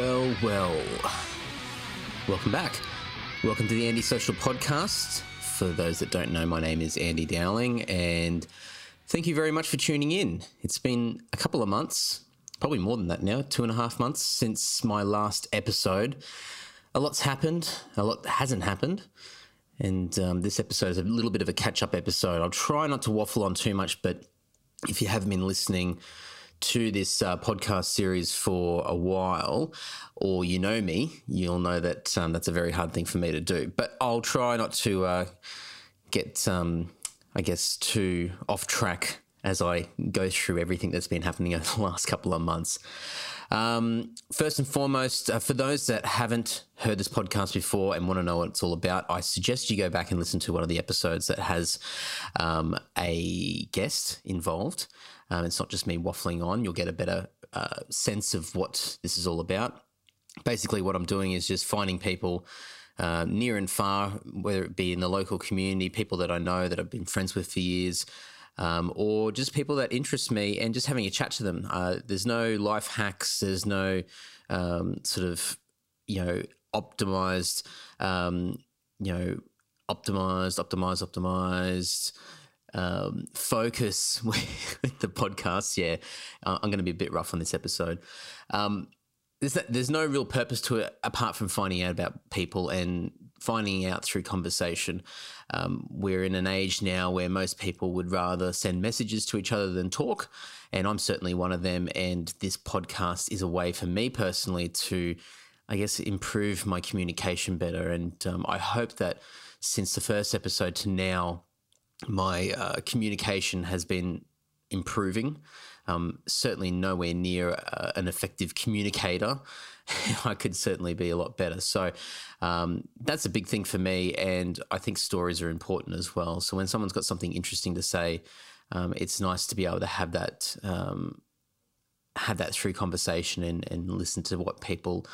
well, well. Welcome back. Welcome to the Andy Social Podcast. For those that don't know, my name is Andy Dowling, and thank you very much for tuning in. It's been a couple of months, probably more than that now, two and a half months since my last episode. A lot's happened, a lot hasn't happened. And um, this episode is a little bit of a catch up episode. I'll try not to waffle on too much, but if you haven't been listening, to this uh, podcast series for a while, or you know me, you'll know that um, that's a very hard thing for me to do. But I'll try not to uh, get, um, I guess, too off track as I go through everything that's been happening over the last couple of months. Um, first and foremost, uh, for those that haven't heard this podcast before and want to know what it's all about, I suggest you go back and listen to one of the episodes that has um, a guest involved. Um, it's not just me waffling on. You'll get a better uh, sense of what this is all about. Basically, what I'm doing is just finding people uh, near and far, whether it be in the local community, people that I know that I've been friends with for years, um, or just people that interest me, and just having a chat to them. Uh, there's no life hacks. There's no um, sort of you know optimized, um, you know optimized, optimized, optimized um, focus with the podcast. Yeah, I'm going to be a bit rough on this episode. Um, there's, there's no real purpose to it apart from finding out about people and finding out through conversation. Um, we're in an age now where most people would rather send messages to each other than talk. And I'm certainly one of them. And this podcast is a way for me personally to, I guess, improve my communication better. And um, I hope that since the first episode to now, my uh, communication has been improving. Um, certainly nowhere near uh, an effective communicator. I could certainly be a lot better. So um, that's a big thing for me. And I think stories are important as well. So when someone's got something interesting to say, um, it's nice to be able to have that um, have that through conversation and, and listen to what people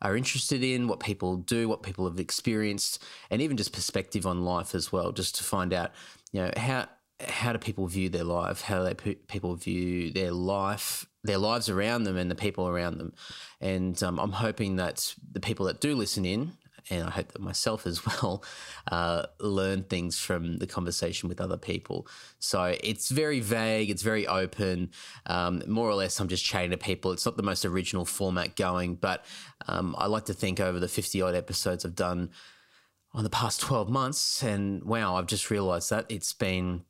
are interested in, what people do, what people have experienced, and even just perspective on life as well, just to find out you know how how do people view their life? How do they people view their life, their lives around them, and the people around them? And um, I'm hoping that the people that do listen in, and I hope that myself as well, uh, learn things from the conversation with other people. So it's very vague, it's very open. Um, more or less, I'm just chatting to people. It's not the most original format going, but um, I like to think over the 50 odd episodes I've done on the past 12 months. And wow, I've just realized that it's been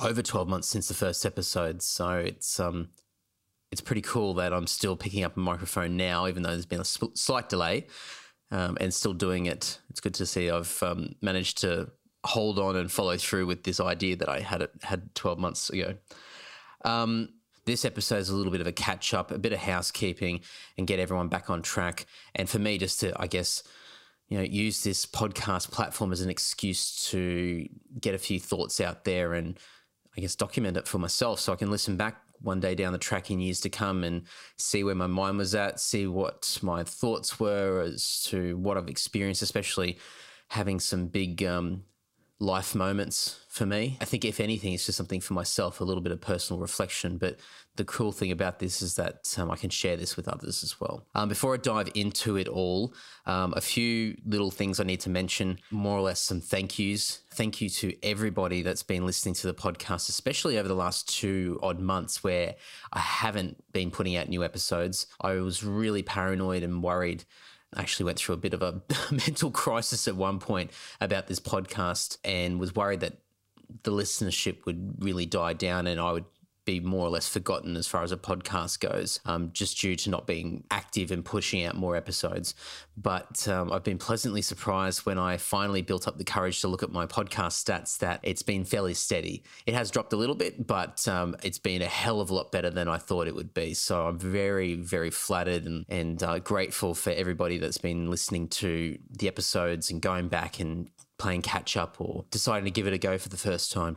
over 12 months since the first episode. So it's, um, it's pretty cool that I'm still picking up a microphone now, even though there's been a slight delay um, and still doing it. It's good to see I've um, managed to hold on and follow through with this idea that I had had 12 months ago. Um, this episode is a little bit of a catch up, a bit of housekeeping, and get everyone back on track. And for me, just to, I guess, you know, use this podcast platform as an excuse to get a few thoughts out there and I guess document it for myself so I can listen back one day down the track in years to come and see where my mind was at, see what my thoughts were as to what I've experienced, especially having some big um, life moments for me. I think, if anything, it's just something for myself, a little bit of personal reflection. But the cool thing about this is that um, I can share this with others as well. Um, before I dive into it all, um, a few little things I need to mention, more or less some thank yous. Thank you to everybody that's been listening to the podcast, especially over the last two odd months where I haven't been putting out new episodes. I was really paranoid and worried actually went through a bit of a mental crisis at one point about this podcast and was worried that the listenership would really die down and I would be more or less forgotten as far as a podcast goes, um, just due to not being active and pushing out more episodes. But um, I've been pleasantly surprised when I finally built up the courage to look at my podcast stats that it's been fairly steady. It has dropped a little bit, but um, it's been a hell of a lot better than I thought it would be. So I'm very, very flattered and, and uh, grateful for everybody that's been listening to the episodes and going back and playing catch up or deciding to give it a go for the first time.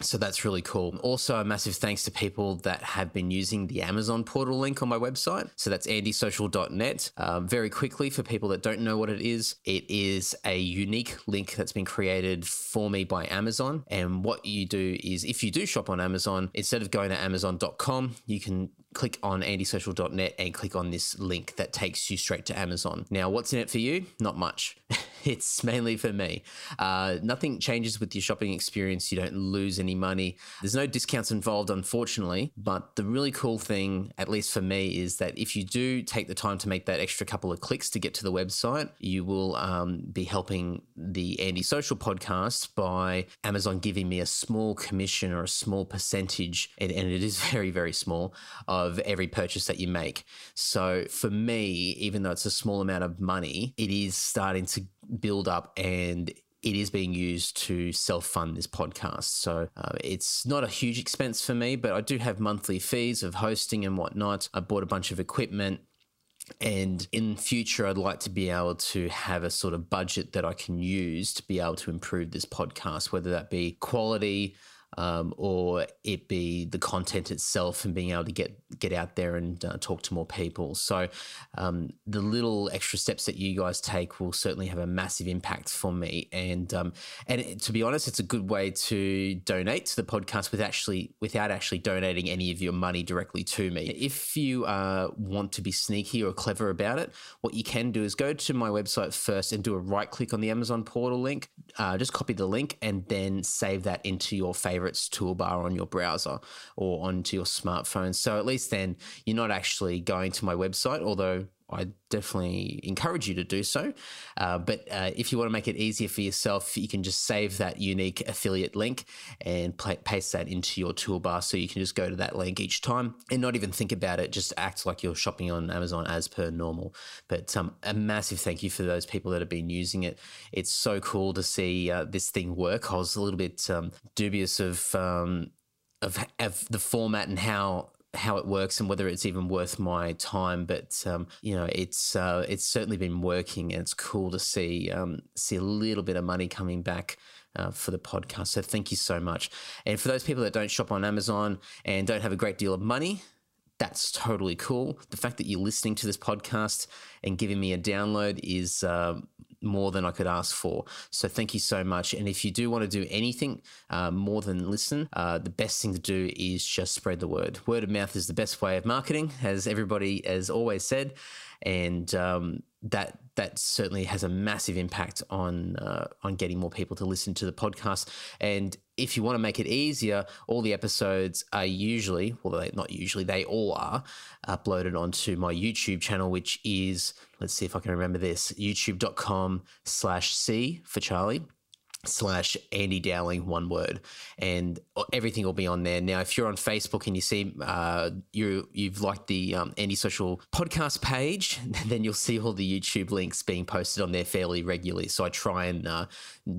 So that's really cool. Also, a massive thanks to people that have been using the Amazon portal link on my website. So that's andysocial.net. Um, very quickly, for people that don't know what it is, it is a unique link that's been created for me by Amazon. And what you do is if you do shop on Amazon, instead of going to amazon.com, you can click on andysocial.net and click on this link that takes you straight to Amazon. Now, what's in it for you? Not much. it's mainly for me. Uh, nothing changes with your shopping experience. You don't lose any money. There's no discounts involved, unfortunately. But the really cool thing, at least for me, is that if you do take the time to make that extra couple of clicks to get to the website, you will um, be helping the Andy Social podcast by Amazon giving me a small commission or a small percentage, and, and it is very, very small, of every purchase that you make. So for me, even though it's a small amount of money, it is starting to build up and it is being used to self fund this podcast. So uh, it's not a huge expense for me, but I do have monthly fees of hosting and whatnot. I bought a bunch of equipment. And in future, I'd like to be able to have a sort of budget that I can use to be able to improve this podcast, whether that be quality, um, or it be the content itself and being able to get get out there and uh, talk to more people. So um, the little extra steps that you guys take will certainly have a massive impact for me. And um, and to be honest, it's a good way to donate to the podcast with actually without actually donating any of your money directly to me. If you uh, want to be sneaky or clever about it, what you can do is go to my website first and do a right click on the Amazon portal link. Uh, just copy the link and then save that into your favorite favorites toolbar on your browser or onto your smartphone. So at least then you're not actually going to my website, although I definitely encourage you to do so. Uh, but uh, if you want to make it easier for yourself, you can just save that unique affiliate link and pl- paste that into your toolbar so you can just go to that link each time and not even think about it, just act like you're shopping on Amazon as per normal. But um, a massive thank you for those people that have been using it. It's so cool to see uh, this thing work. I was a little bit um, dubious of. Um, of, of the format and how how it works and whether it's even worth my time. But um, you know, it's uh, it's certainly been working, and it's cool to see um, see a little bit of money coming back. Uh, for the podcast. So, thank you so much. And for those people that don't shop on Amazon and don't have a great deal of money, that's totally cool. The fact that you're listening to this podcast and giving me a download is uh, more than I could ask for. So thank you so much. And if you do want to do anything uh, more than listen, uh, the best thing to do is just spread the word. Word of mouth is the best way of marketing, as everybody has always said, and um, that that certainly has a massive impact on uh, on getting more people to listen to the podcast. And if you want to make it easier, all the episodes are usually, well, they, not usually, they all are uploaded onto my YouTube channel, which is, let's see if I can remember this, youtube.com slash C for Charlie slash Andy Dowling, one word, and everything will be on there. Now, if you're on Facebook and you see uh, you you've liked the um, Andy Social podcast page, then you'll see all the YouTube links being posted on there fairly regularly. So I try and uh,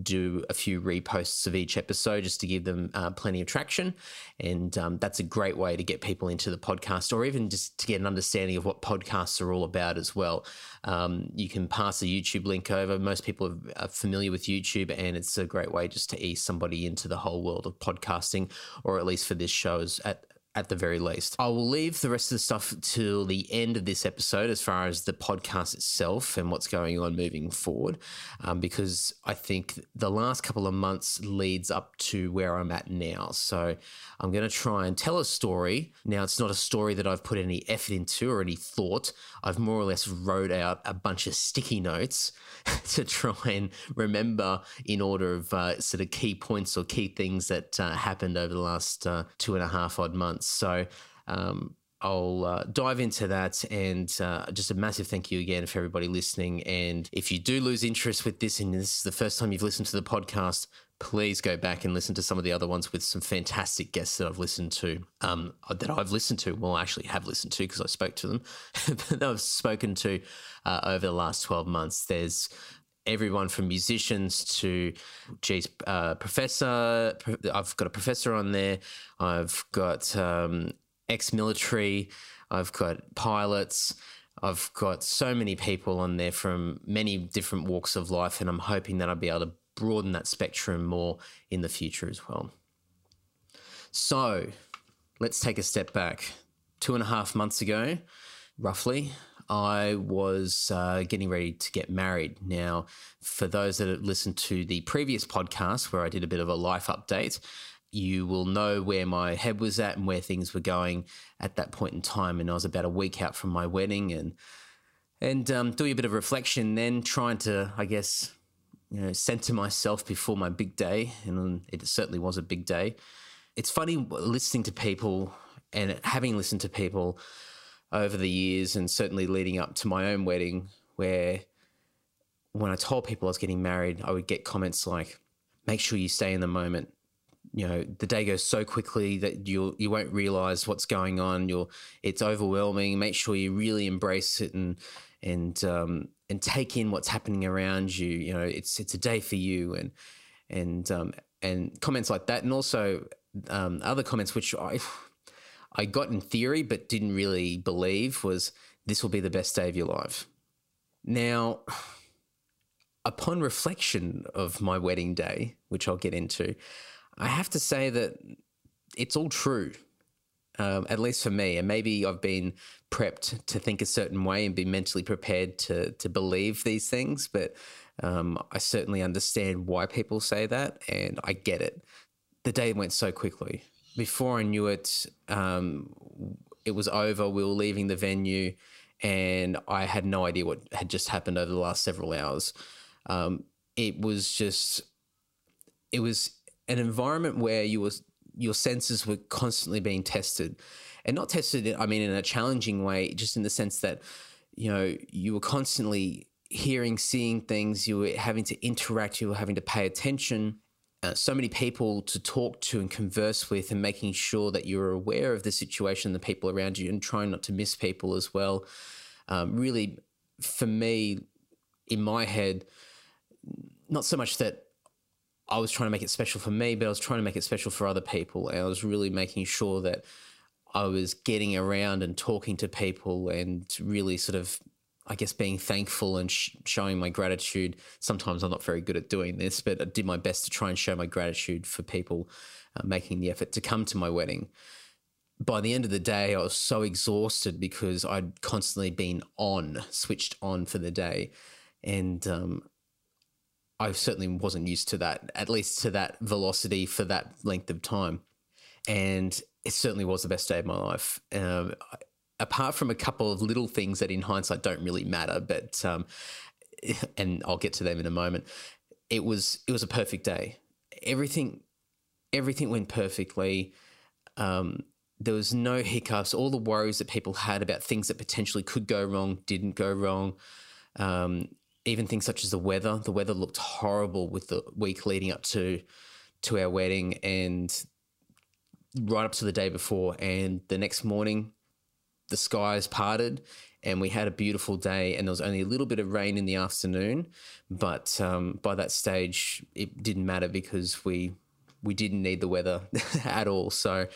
do a few reposts of each episode just to give them uh, plenty of traction, and um, that's a great way to get people into the podcast, or even just to get an understanding of what podcasts are all about as well. Um, you can pass a YouTube link over. Most people are familiar with YouTube, and it's a great way just to ease somebody into the whole world of podcasting, or at least for this show is at at the very least. I will leave the rest of the stuff till the end of this episode as far as the podcast itself and what's going on moving forward, um, because I think the last couple of months leads up to where I'm at now. So I'm going to try and tell a story. Now, it's not a story that I've put any effort into or any thought. I've more or less wrote out a bunch of sticky notes to try and remember in order of uh, sort of key points or key things that uh, happened over the last uh, two and a half odd months. So, um, I'll uh, dive into that and uh, just a massive thank you again for everybody listening. And if you do lose interest with this and this is the first time you've listened to the podcast, please go back and listen to some of the other ones with some fantastic guests that I've listened to, um, that I've listened to. Well, I actually have listened to because I spoke to them, that I've spoken to uh, over the last 12 months. There's everyone from musicians to, geez, uh, professor. I've got a professor on there. I've got um, ex military. I've got pilots. I've got so many people on there from many different walks of life, and I'm hoping that I'll be able to broaden that spectrum more in the future as well. So let's take a step back. Two and a half months ago, roughly, I was uh, getting ready to get married. Now, for those that have listened to the previous podcast where I did a bit of a life update, you will know where my head was at and where things were going at that point in time. And I was about a week out from my wedding and and um, doing a bit of reflection, then trying to, I guess, you know, center myself before my big day. And it certainly was a big day. It's funny listening to people and having listened to people over the years, and certainly leading up to my own wedding, where when I told people I was getting married, I would get comments like, make sure you stay in the moment. You know the day goes so quickly that you you won't realize what's going on. You'll it's overwhelming. Make sure you really embrace it and and um, and take in what's happening around you. You know it's it's a day for you. And and um, and comments like that. And also um, other comments which I I got in theory but didn't really believe was this will be the best day of your life now upon reflection of my wedding day which I'll get into I have to say that it's all true, um, at least for me. And maybe I've been prepped to think a certain way and be mentally prepared to to believe these things. But um, I certainly understand why people say that, and I get it. The day went so quickly. Before I knew it, um, it was over. We were leaving the venue, and I had no idea what had just happened over the last several hours. Um, it was just, it was an environment where you was your senses were constantly being tested, and not tested. I mean, in a challenging way, just in the sense that you know you were constantly hearing, seeing things. You were having to interact. You were having to pay attention. Uh, so many people to talk to and converse with, and making sure that you're aware of the situation, the people around you, and trying not to miss people as well. Um, really, for me, in my head, not so much that I was trying to make it special for me, but I was trying to make it special for other people. And I was really making sure that I was getting around and talking to people and really sort of, I guess, being thankful and sh- showing my gratitude. Sometimes I'm not very good at doing this, but I did my best to try and show my gratitude for people uh, making the effort to come to my wedding. By the end of the day, I was so exhausted because I'd constantly been on, switched on for the day. And um, I certainly wasn't used to that, at least to that velocity for that length of time. And it certainly was the best day of my life. Um, apart from a couple of little things that in hindsight don't really matter, but um, and I'll get to them in a moment. It was it was a perfect day. Everything everything went perfectly. Um, there was no hiccups. All the worries that people had about things that potentially could go wrong didn't go wrong. Um, even things such as the weather. The weather looked horrible with the week leading up to to our wedding and right up to the day before. And the next morning, the skies parted and we had a beautiful day. And there was only a little bit of rain in the afternoon, but um, by that stage, it didn't matter because we we didn't need the weather at all. So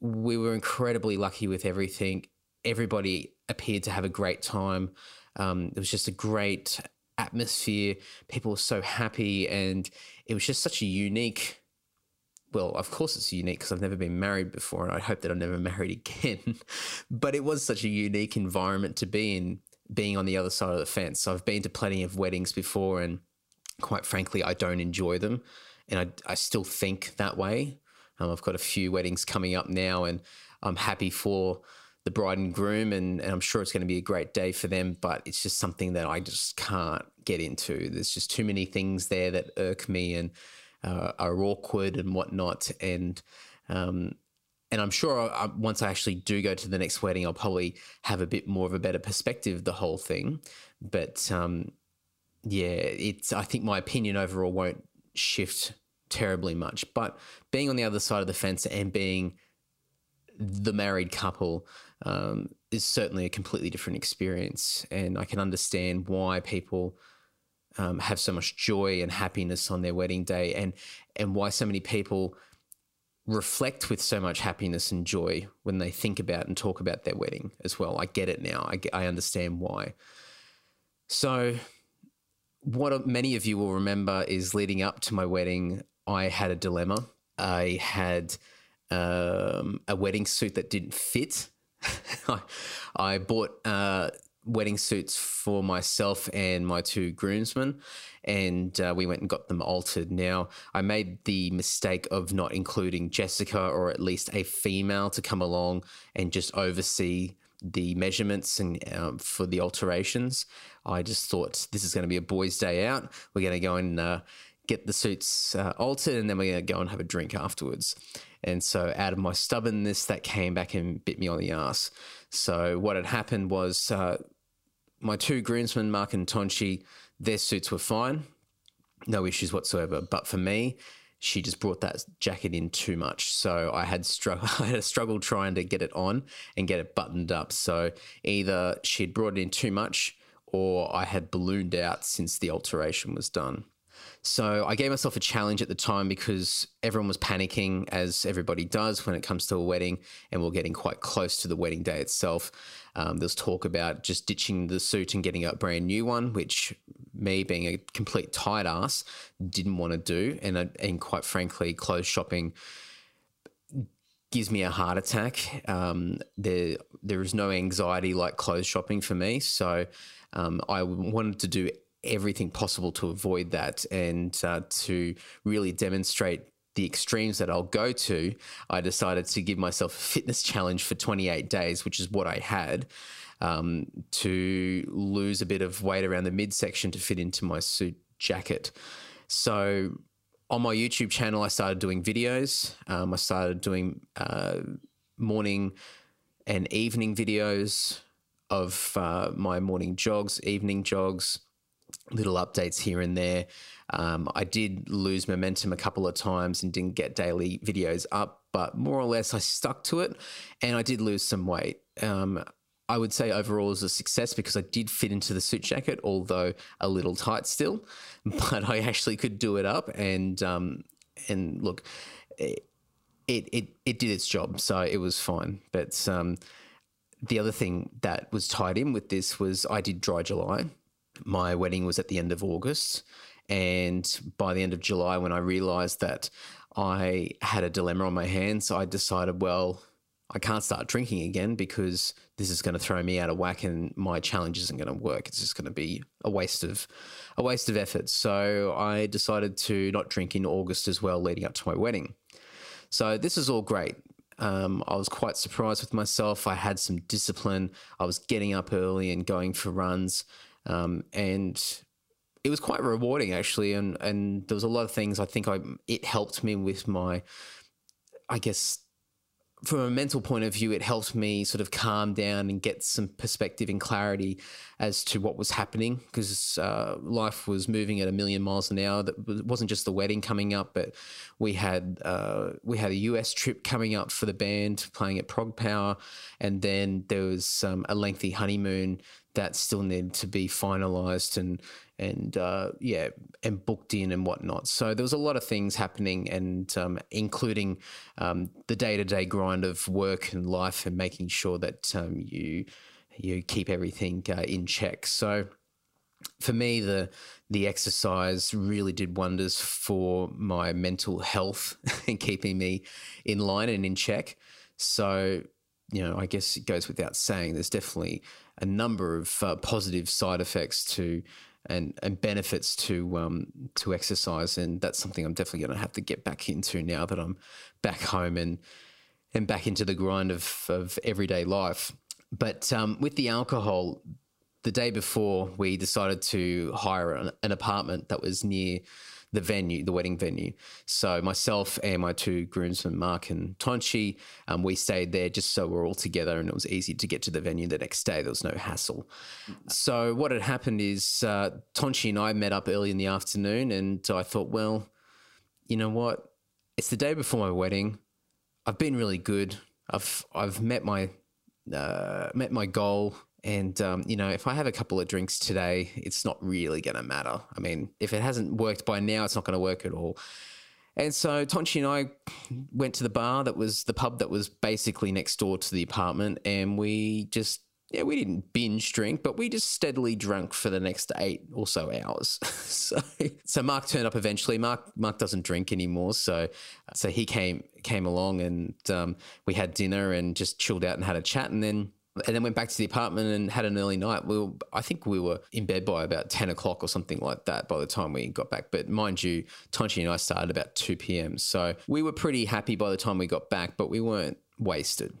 we were incredibly lucky with everything. Everybody appeared to have a great time. Um, it was just a great atmosphere. People were so happy, and it was just such a unique. Well, of course, it's unique because I've never been married before, and I hope that I'm never married again. but it was such a unique environment to be in, being on the other side of the fence. So I've been to plenty of weddings before, and quite frankly, I don't enjoy them, and I, I still think that way. Um, I've got a few weddings coming up now, and I'm happy for the bride and groom, and, and I'm sure it's going to be a great day for them. But it's just something that I just can't get into. There's just too many things there that irk me and uh, are awkward and whatnot. And um, and I'm sure I, once I actually do go to the next wedding, I'll probably have a bit more of a better perspective of the whole thing. But um, yeah, it's I think my opinion overall won't shift terribly much. But being on the other side of the fence and being the married couple um, is certainly a completely different experience. And I can understand why people um, have so much joy and happiness on their wedding day and, and why so many people reflect with so much happiness and joy when they think about and talk about their wedding as well. I get it now. I, I understand why. So, what many of you will remember is leading up to my wedding, I had a dilemma. I had um, a wedding suit that didn't fit. I, I bought uh, wedding suits for myself and my two groomsmen, and uh, we went and got them altered. Now, I made the mistake of not including Jessica or at least a female to come along and just oversee the measurements and um, for the alterations. I just thought this is going to be a boys' day out. We're going to go and uh, get the suits uh, altered, and then we're going to go and have a drink afterwards. And so, out of my stubbornness, that came back and bit me on the ass. So, what had happened was uh, my two groomsmen, Mark and Tonchi, their suits were fine, no issues whatsoever. But for me, she just brought that jacket in too much. So I had struggle I had a struggle trying to get it on and get it buttoned up. So either she'd brought it in too much or I had ballooned out since the alteration was done. So I gave myself a challenge at the time because everyone was panicking, as everybody does when it comes to a wedding, and we're getting quite close to the wedding day itself. Um, there's talk about just ditching the suit and getting a brand new one, which me being a complete tight ass didn't want to do, and and quite frankly, clothes shopping gives me a heart attack. Um, there there is no anxiety like clothes shopping for me, so um, I wanted to do everything possible to avoid that and uh, to really demonstrate the extremes that I'll go to, I decided to give myself a fitness challenge for 28 days, which is what I had, um, to lose a bit of weight around the midsection to fit into my suit jacket. So on my YouTube channel, I started doing videos. Um, I started doing uh, morning and evening videos of uh, my morning jogs, evening jogs, little updates here and there. Um, I did lose momentum a couple of times and didn't get daily videos up, but more or less I stuck to it and I did lose some weight. Um, I would say overall was a success because I did fit into the suit jacket, although a little tight still, but I actually could do it up and um, and look, it, it it it did its job, so it was fine. But um, the other thing that was tied in with this was I did dry July. My wedding was at the end of August, and by the end of July, when I realized that I had a dilemma on my hands, I decided, well, I can't start drinking again because this is going to throw me out of whack and my challenge isn't going to work. It's just going to be a waste of a waste of effort. So I decided to not drink in August as well, leading up to my wedding. So this is all great. Um, I was quite surprised with myself. I had some discipline. I was getting up early and going for runs, um, and it was quite rewarding actually. And and there was a lot of things I think I it helped me with my, I guess from a mental point of view, it helped me sort of calm down and get some perspective and clarity as to what was happening because uh, life was moving at a million miles an hour. That wasn't just the wedding coming up, but we had uh, we had a US trip coming up for the band playing at ProgPower, and then there was um, a lengthy honeymoon that still needed to be finalized and and uh, yeah and booked in and whatnot. So there was a lot of things happening, and um, including um, the day to day grind of work and life, and making sure that um, you you keep everything uh, in check. So for me, the the exercise really did wonders for my mental health and keeping me in line and in check. So you know, I guess it goes without saying. There's definitely a number of uh, positive side effects to and and benefits to um, to exercise, and that's something I'm definitely going to have to get back into now that I'm back home and and back into the grind of of everyday life. But um, with the alcohol, the day before we decided to hire an, an apartment that was near the venue, the wedding venue. So myself and my two groomsmen, Mark and Tonchi, um, we stayed there just so we're all together and it was easy to get to the venue the next day. There was no hassle. So what had happened is uh, Tonchi and I met up early in the afternoon and I thought, well, you know what? It's the day before my wedding. I've been really good. I've I've met my uh, met my goal. And, um, you know, if I have a couple of drinks today, it's not really going to matter. I mean, if it hasn't worked by now, it's not going to work at all. And so Tonchi and I went to the bar that was the pub that was basically next door to the apartment. And we just, yeah, we didn't binge drink, but we just steadily drank for the next eight or so hours. so, so Mark turned up eventually. Mark, Mark doesn't drink anymore. So, so he came, came along and um, we had dinner and just chilled out and had a chat. And then and then went back to the apartment and had an early night. We were, I think we were in bed by about 10 o'clock or something like that by the time we got back. But mind you, Tonchi and I started about 2 p.m. So we were pretty happy by the time we got back, but we weren't wasted.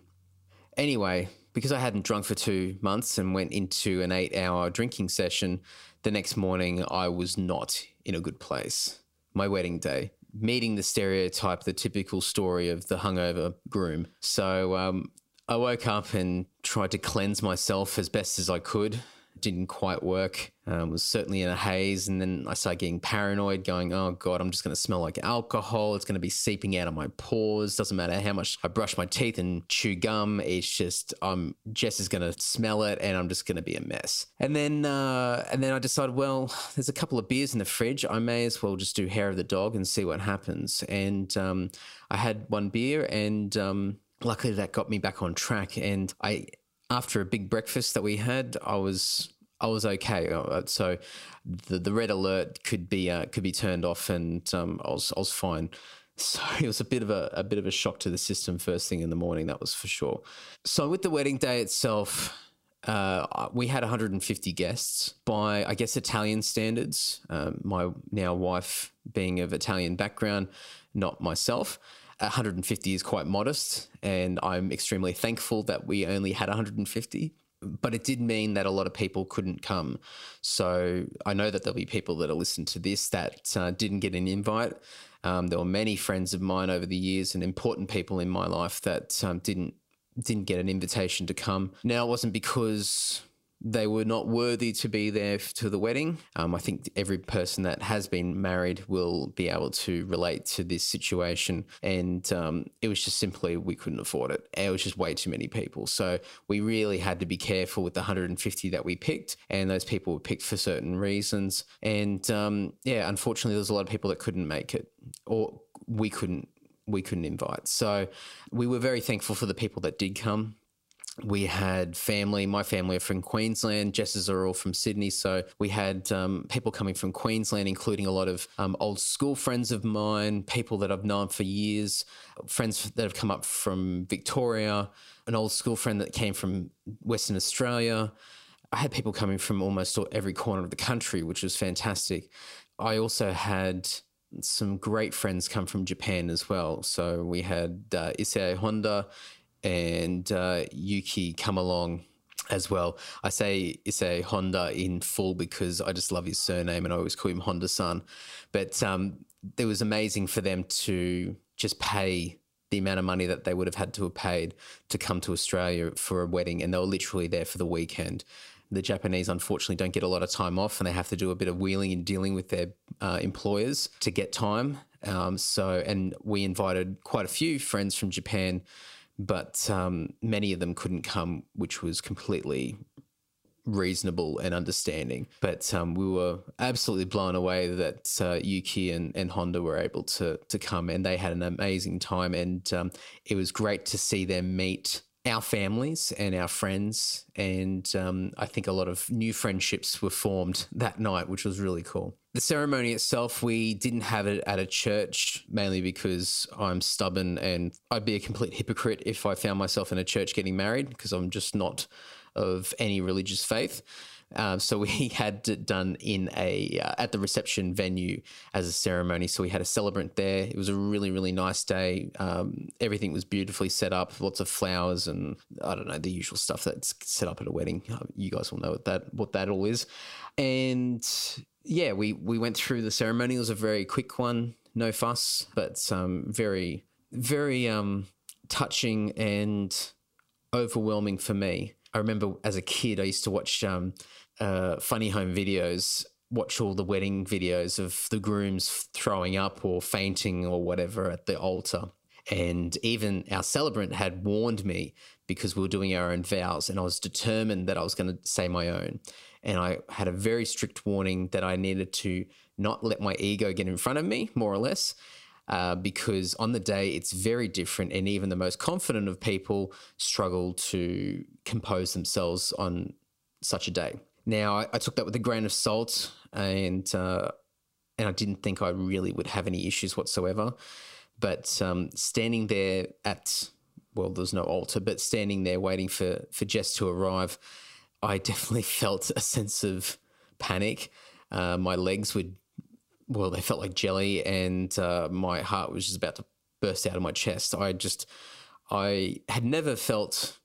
Anyway, because I hadn't drunk for two months and went into an eight hour drinking session, the next morning I was not in a good place. My wedding day, meeting the stereotype, the typical story of the hungover groom. So um, I woke up and tried to cleanse myself as best as I could didn't quite work. Um, was certainly in a haze, and then I started getting paranoid, going, "Oh God, I'm just going to smell like alcohol. It's going to be seeping out of my pores. Doesn't matter how much I brush my teeth and chew gum. It's just I'm Jess is going to smell it, and I'm just going to be a mess." And then uh, and then I decided, well, there's a couple of beers in the fridge. I may as well just do hair of the dog and see what happens. And um, I had one beer, and um, luckily that got me back on track. And I after a big breakfast that we had, I was I was okay. Uh, so the the red alert could be uh, could be turned off, and um, I was I was fine. So it was a bit of a, a bit of a shock to the system first thing in the morning. That was for sure. So with the wedding day itself. Uh, we had 150 guests by, I guess, Italian standards. Um, my now wife being of Italian background, not myself. 150 is quite modest, and I'm extremely thankful that we only had 150. But it did mean that a lot of people couldn't come. So I know that there'll be people that are listening to this that uh, didn't get an invite. Um, there were many friends of mine over the years and important people in my life that um, didn't didn't get an invitation to come. Now it wasn't because they were not worthy to be there to the wedding. Um, I think every person that has been married will be able to relate to this situation. And um, it was just simply, we couldn't afford it. It was just way too many people. So we really had to be careful with the 150 that we picked. And those people were picked for certain reasons. And um, yeah, unfortunately, there was a lot of people that couldn't make it or we couldn't. We couldn't invite. So we were very thankful for the people that did come we had family. My family are from Queensland. Jess's are all from Sydney. So we had um, people coming from Queensland, including a lot of um, old school friends of mine, people that I've known for years, friends that have come up from Victoria, an old school friend that came from Western Australia. I had people coming from almost every corner of the country, which was fantastic. I also had some great friends come from Japan as well. So we had uh, Issei Honda and uh, Yuki come along as well. I say Issei Honda in full because I just love his surname and I always call him Honda San. But um, it was amazing for them to just pay the amount of money that they would have had to have paid to come to Australia for a wedding, and they were literally there for the weekend. The Japanese, unfortunately, don't get a lot of time off, and they have to do a bit of wheeling and dealing with their uh, employers to get time. Um, so, and we invited quite a few friends from Japan but um, many of them couldn't come, which was completely reasonable and understanding. But um, we were absolutely blown away that uh, Yuki and, and Honda were able to to come, and they had an amazing time. And um, it was great to see them meet our families and our friends. And um, I think a lot of new friendships were formed that night, which was really cool. The ceremony itself, we didn't have it at a church, mainly because I'm stubborn and I'd be a complete hypocrite if I found myself in a church getting married because I'm just not of any religious faith. Um, so we had it done in a uh, at the reception venue as a ceremony. So we had a celebrant there. It was a really really nice day. Um, everything was beautifully set up. Lots of flowers and I don't know the usual stuff that's set up at a wedding. You guys will know what that what that all is. And yeah, we we went through the ceremony. It was a very quick one, no fuss, but um, very very um, touching and overwhelming for me. I remember as a kid, I used to watch um, uh, funny home videos, watch all the wedding videos of the grooms throwing up or fainting or whatever at the altar. And even our celebrant had warned me because we were doing our own vows, and I was determined that I was going to say my own. And I had a very strict warning that I needed to not let my ego get in front of me, more or less, uh, because on the day it's very different, and even the most confident of people struggle to compose themselves on such a day. Now, I, I took that with a grain of salt, and uh, and I didn't think I really would have any issues whatsoever. But um, standing there at well, there's no altar, but standing there waiting for for Jess to arrive, I definitely felt a sense of panic. Uh, my legs would, well, they felt like jelly, and uh, my heart was just about to burst out of my chest. I just, I had never felt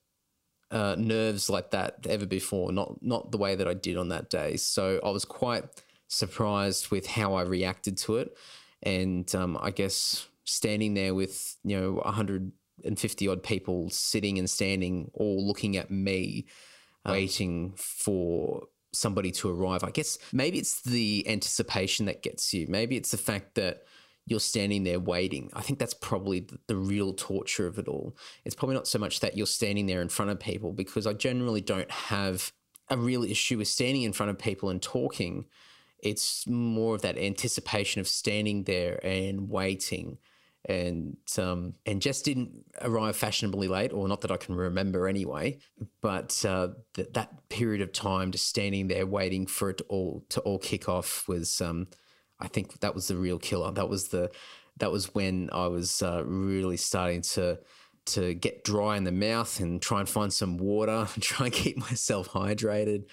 uh, nerves like that ever before. Not not the way that I did on that day. So I was quite surprised with how I reacted to it, and um, I guess standing there with you know 150 odd people sitting and standing, all looking at me, waiting for somebody to arrive. I guess maybe it's the anticipation that gets you. Maybe it's the fact that you're standing there waiting. I think that's probably the, the, real torture of it all. It's probably not so much that you're standing there in front of people because I generally don't have a real issue with standing in front of people and talking. It's more of that anticipation of standing there and waiting. And um, and Jess didn't arrive fashionably late, or not that I can remember anyway. But uh, th- that period of time, just standing there waiting for it all to all kick off, was um, I think that was the real killer. That was the that was when I was uh, really starting to to get dry in the mouth and try and find some water and try and keep myself hydrated.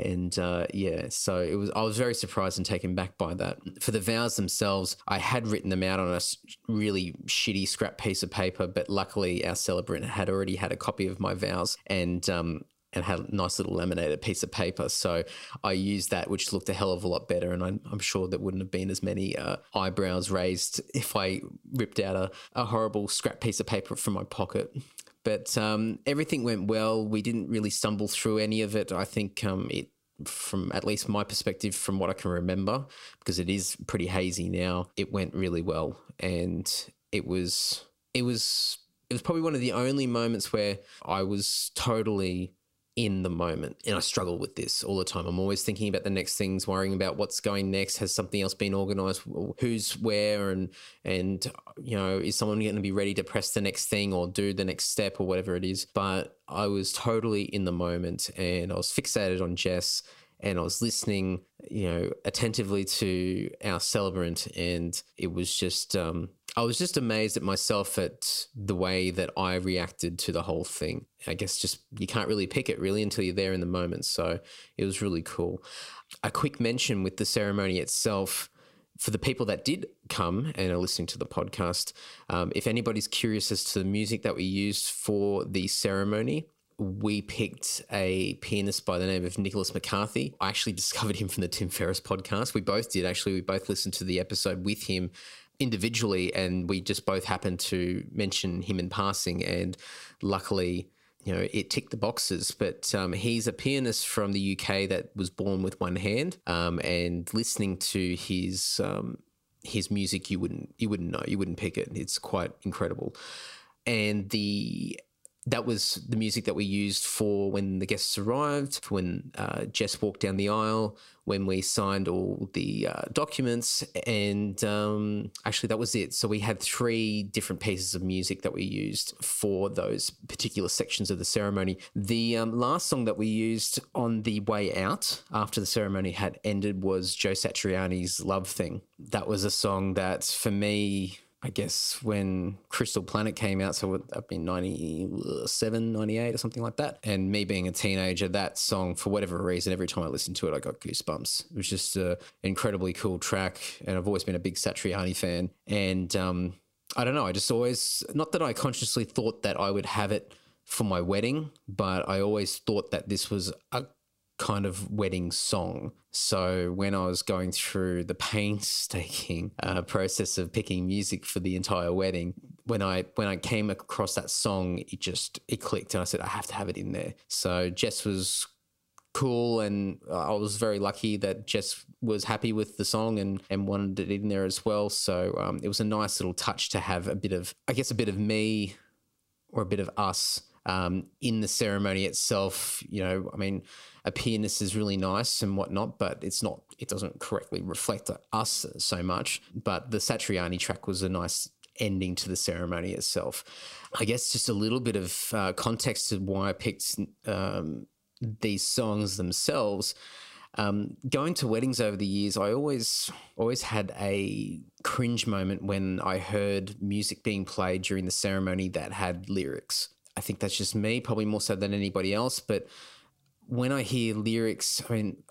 And uh, yeah, so it was. I was very surprised and taken back by that. For the vows themselves, I had written them out on a really shitty scrap piece of paper, but luckily our celebrant had already had a copy of my vows, and um, and had a nice little laminated piece of paper. So I used that, which looked a hell of a lot better. And I'm, I'm sure there wouldn't have been as many uh, eyebrows raised if I ripped out a, a horrible scrap piece of paper from my pocket. But um, everything went well. We didn't really stumble through any of it. I think um, it, from at least my perspective, from what I can remember, because it is pretty hazy now, it went really well. And it was, it was, it was probably one of the only moments where I was totally in the moment. And I struggle with this all the time. I'm always thinking about the next things, worrying about what's going next. Has something else been organized? Who's where? And, and, you know, is someone going to be ready to press the next thing or do the next step or whatever it is? But I was totally in the moment and I was fixated on Jess and I was listening, you know, attentively to our celebrant, and it was just, um, I was just amazed at myself at the way that I reacted to the whole thing. I guess just you can't really pick it really until you're there in the moment. So it was really cool. A quick mention with the ceremony itself for the people that did come and are listening to the podcast, um, if anybody's curious as to the music that we used for the ceremony, we picked a pianist by the name of Nicholas McCarthy. I actually discovered him from the Tim Ferriss podcast. We both did, actually. We both listened to the episode with him individually, and we just both happened to mention him in passing. And luckily, you know, it ticked the boxes. But um, he's a pianist from the UK that was born with one hand. Um, and listening to his um, his music, you wouldn't you wouldn't know, you wouldn't pick it. It's quite incredible. And the that was the music that we used for when the guests arrived, when uh, Jess walked down the aisle, when we signed all the uh, documents, and um, actually that was it. So we had three different pieces of music that we used for those particular sections of the ceremony. The um, last song that we used on the way out after the ceremony had ended was Joe Satriani's "Love Thing." That was a song that, for me, I guess when Crystal Planet came out, so I've been 97, 98 or something like that. And me being a teenager, that song, for whatever reason, every time I listened to it, I got goosebumps. It was just an incredibly cool track. And I've always been a big Satriani fan. And um, I don't know, I just always, not that I consciously thought that I would have it for my wedding, but I always thought that this was a kind of wedding song. So when I was going through the painstaking uh, process of picking music for the entire wedding, when I when I came across that song, it just it clicked, and I said I have to have it in there. So Jess was cool and I was very lucky that Jess was happy with the song and, and wanted it in there as well. So um, it was a nice little touch to have a bit of, I guess, a bit of me or a bit of us um, in the ceremony itself. You know, I mean, a pianist is really nice and whatnot, but it's not, it doesn't correctly reflect us so much. But the Satriani track was a nice ending to the ceremony itself. I guess just a little bit of uh, context to why I picked um, these songs themselves. Um, going to weddings over the years, I always always had a cringe moment when I heard music being played during the ceremony that had lyrics. I think that's just me, probably more so than anybody else. But when I hear lyrics, I mean,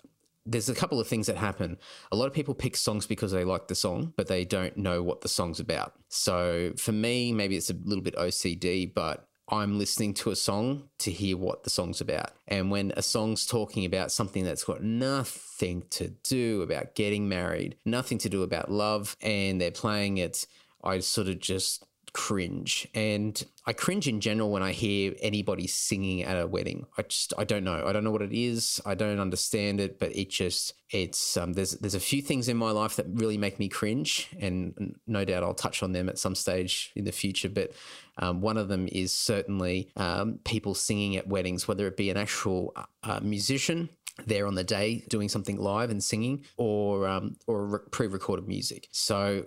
there's a couple of things that happen. A lot of people pick songs because they like the song, but they don't know what the song's about. So for me, maybe it's a little bit OCD, but I'm listening to a song to hear what the song's about. And when a song's talking about something that's got nothing to do about getting married, nothing to do about love, and they're playing it, I sort of just cringe. And I cringe in general when I hear anybody singing at a wedding. I just I don't know. I don't know what it is. I don't understand it, but it just it's um, there's there's a few things in my life that really make me cringe, and no doubt I'll touch on them at some stage in the future. But um, one of them is certainly um, people singing at weddings, whether it be an actual uh, musician there on the day doing something live and singing, or um, or pre-recorded music. So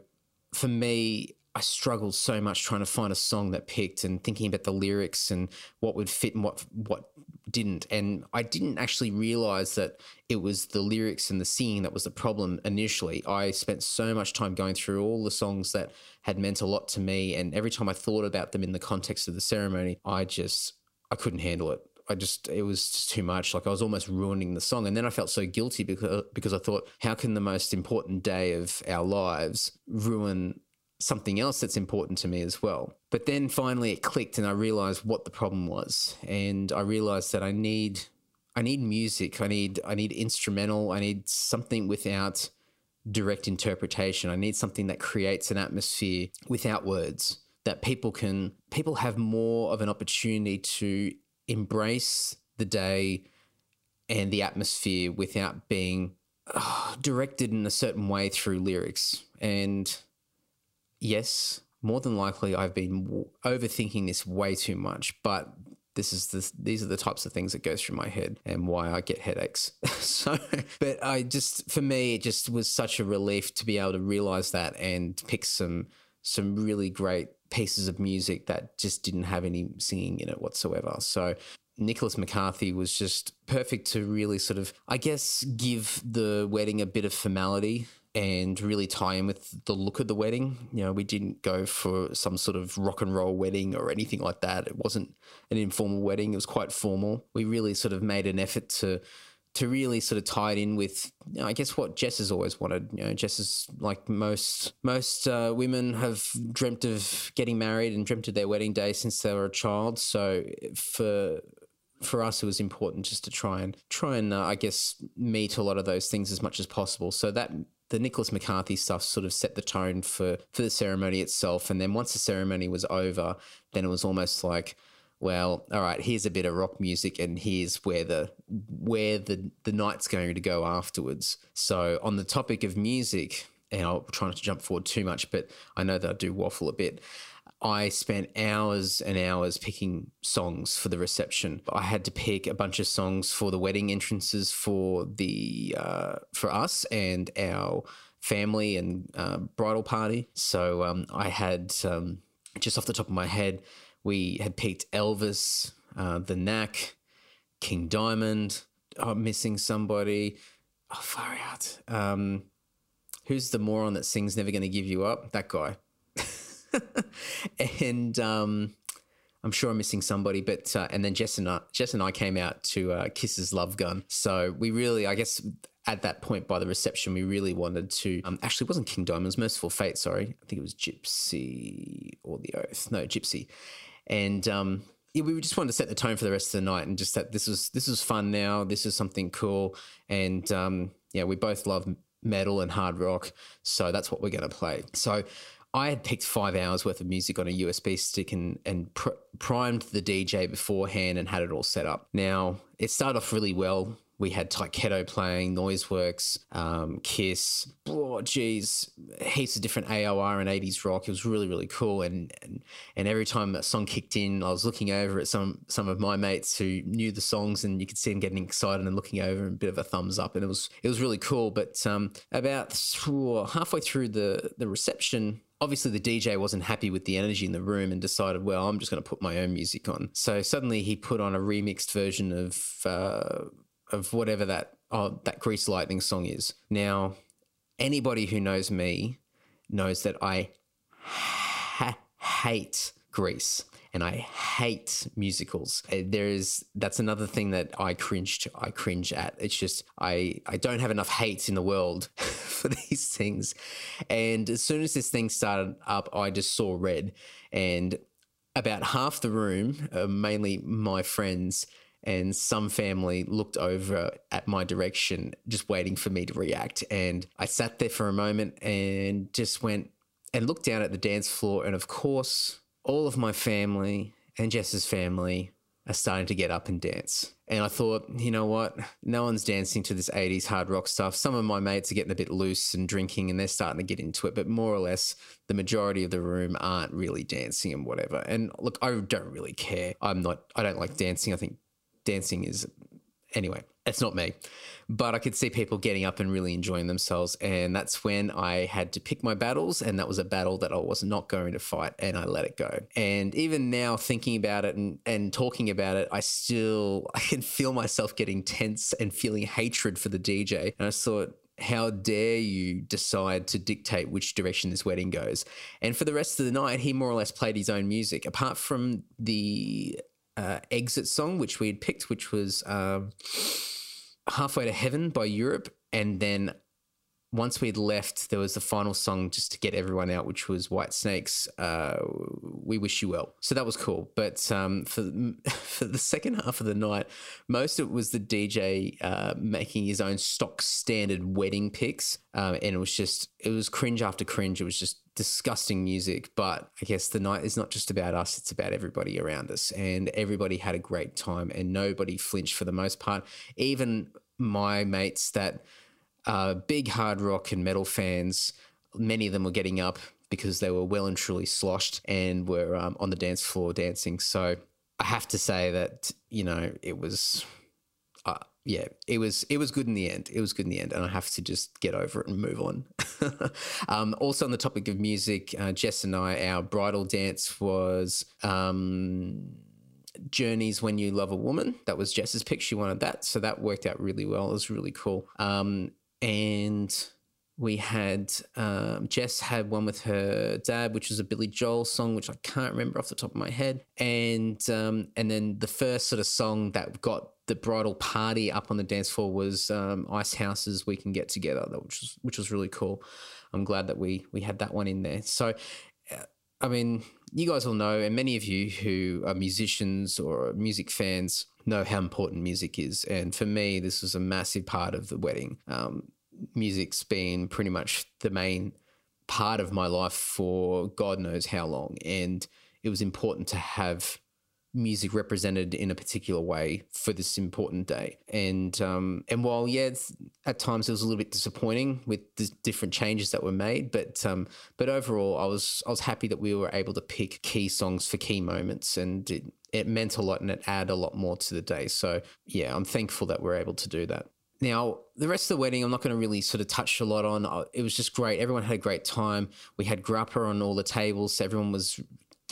for me, I struggled so much trying to find a song that picked and thinking about the lyrics and what would fit and what what didn't. And I didn't actually realize that it was the lyrics and the singing that was the problem initially. I spent so much time going through all the songs that had meant a lot to me, and every time I thought about them in the context of the ceremony, I just I couldn't handle it. I just it was just too much. Like I was almost ruining the song, and then I felt so guilty because because I thought, how can the most important day of our lives ruin something else that's important to me as well. But then finally it clicked and I realized what the problem was. And I realized that I need I need music. I need I need instrumental. I need something without direct interpretation. I need something that creates an atmosphere without words that people can people have more of an opportunity to embrace the day and the atmosphere without being uh, directed in a certain way through lyrics. And yes, more than likely I've been overthinking this way too much, but this is the, these are the types of things that goes through my head and why I get headaches. so, but I just for me it just was such a relief to be able to realize that and pick some some really great pieces of music that just didn't have any singing in it whatsoever. So Nicholas McCarthy was just perfect to really sort of, I guess, give the wedding a bit of formality and really tie in with the look of the wedding. You know, we didn't go for some sort of rock and roll wedding or anything like that. It wasn't an informal wedding. It was quite formal. We really sort of made an effort to to really sort of tie it in with, you know, I guess what Jess has always wanted. You know, Jess is like most most uh, women have dreamt of getting married and dreamt of their wedding day since they were a child. So for for us, it was important just to try and try and uh, I guess meet a lot of those things as much as possible. So that the Nicholas McCarthy stuff sort of set the tone for for the ceremony itself. And then once the ceremony was over, then it was almost like, well, all right, here's a bit of rock music, and here's where the where the the night's going to go afterwards. So on the topic of music, and I'll try not to jump forward too much, but I know that I do waffle a bit. I spent hours and hours picking songs for the reception. I had to pick a bunch of songs for the wedding entrances for the uh, for us and our family and uh, bridal party. So um, I had um, just off the top of my head, we had picked Elvis, uh, The Knack, King Diamond. I'm oh, missing somebody. Oh, far out. Um, who's the moron that sings "Never Gonna Give You Up"? That guy. and um, I'm sure I'm missing somebody, but uh, and then Jess and I, Jess and I came out to uh, Kiss's Love Gun. So we really, I guess, at that point by the reception, we really wanted to. Um, actually, it wasn't King Diamond's Mercyful Fate. Sorry, I think it was Gypsy or the Oath. No, Gypsy, and. Um, yeah, we just wanted to set the tone for the rest of the night, and just that this was this was fun. Now this is something cool, and um, yeah, we both love metal and hard rock, so that's what we're going to play. So I had picked five hours worth of music on a USB stick and and pr- primed the DJ beforehand and had it all set up. Now it started off really well. We had Tyketto playing, Noiseworks, um, Kiss, oh geez, heaps of different AOR and 80s rock. It was really, really cool. And, and and every time a song kicked in, I was looking over at some some of my mates who knew the songs, and you could see them getting excited and looking over and a bit of a thumbs up. And it was it was really cool. But um, about oh, halfway through the the reception, obviously the DJ wasn't happy with the energy in the room and decided, well, I'm just going to put my own music on. So suddenly he put on a remixed version of uh, of whatever that oh, that Grease Lightning song is. Now, anybody who knows me knows that I ha- hate Grease and I hate musicals. Uh, there is that's another thing that I cringe to, I cringe at. It's just I I don't have enough hate in the world for these things. And as soon as this thing started up, I just saw red and about half the room, uh, mainly my friends and some family looked over at my direction, just waiting for me to react. And I sat there for a moment and just went and looked down at the dance floor. And of course, all of my family and Jess's family are starting to get up and dance. And I thought, you know what? No one's dancing to this 80s hard rock stuff. Some of my mates are getting a bit loose and drinking and they're starting to get into it, but more or less, the majority of the room aren't really dancing and whatever. And look, I don't really care. I'm not, I don't like dancing. I think dancing is, anyway, it's not me. But I could see people getting up and really enjoying themselves. And that's when I had to pick my battles. And that was a battle that I was not going to fight. And I let it go. And even now, thinking about it and, and talking about it, I still, I can feel myself getting tense and feeling hatred for the DJ. And I thought, how dare you decide to dictate which direction this wedding goes? And for the rest of the night, he more or less played his own music, apart from the uh, exit song, which we had picked, which was um, Halfway to Heaven by Europe. And then once we'd left, there was the final song just to get everyone out, which was Whitesnake's uh, "We Wish You Well." So that was cool. But um, for for the second half of the night, most of it was the DJ uh, making his own stock standard wedding picks, um, and it was just it was cringe after cringe. It was just disgusting music. But I guess the night is not just about us; it's about everybody around us, and everybody had a great time, and nobody flinched for the most part. Even my mates that uh, big hard rock and metal fans. Many of them were getting up because they were well and truly sloshed and were um, on the dance floor dancing. So I have to say that you know it was, uh, yeah, it was it was good in the end. It was good in the end, and I have to just get over it and move on. um, also on the topic of music, uh, Jess and I, our bridal dance was. Um, Journey's When You Love a Woman. That was Jess's pick. She wanted that. So that worked out really well. It was really cool. Um, and we had um, Jess had one with her dad, which was a Billy Joel song, which I can't remember off the top of my head. And um, and then the first sort of song that got the bridal party up on the dance floor was um, Icehouse's "We Can Get Together," which was which was really cool. I'm glad that we we had that one in there. So, uh, I mean, you guys all know, and many of you who are musicians or music fans know how important music is. And for me, this was a massive part of the wedding. Um, music's been pretty much the main part of my life for God knows how long. And it was important to have music represented in a particular way for this important day. And um, and while yeah, at times it was a little bit disappointing with the different changes that were made, but um, but overall, I was I was happy that we were able to pick key songs for key moments, and it, it meant a lot and it added a lot more to the day. So yeah, I'm thankful that we're able to do that. Now, the rest of the wedding, I'm not going to really sort of touch a lot on. It was just great. Everyone had a great time. We had grappa on all the tables. Everyone was,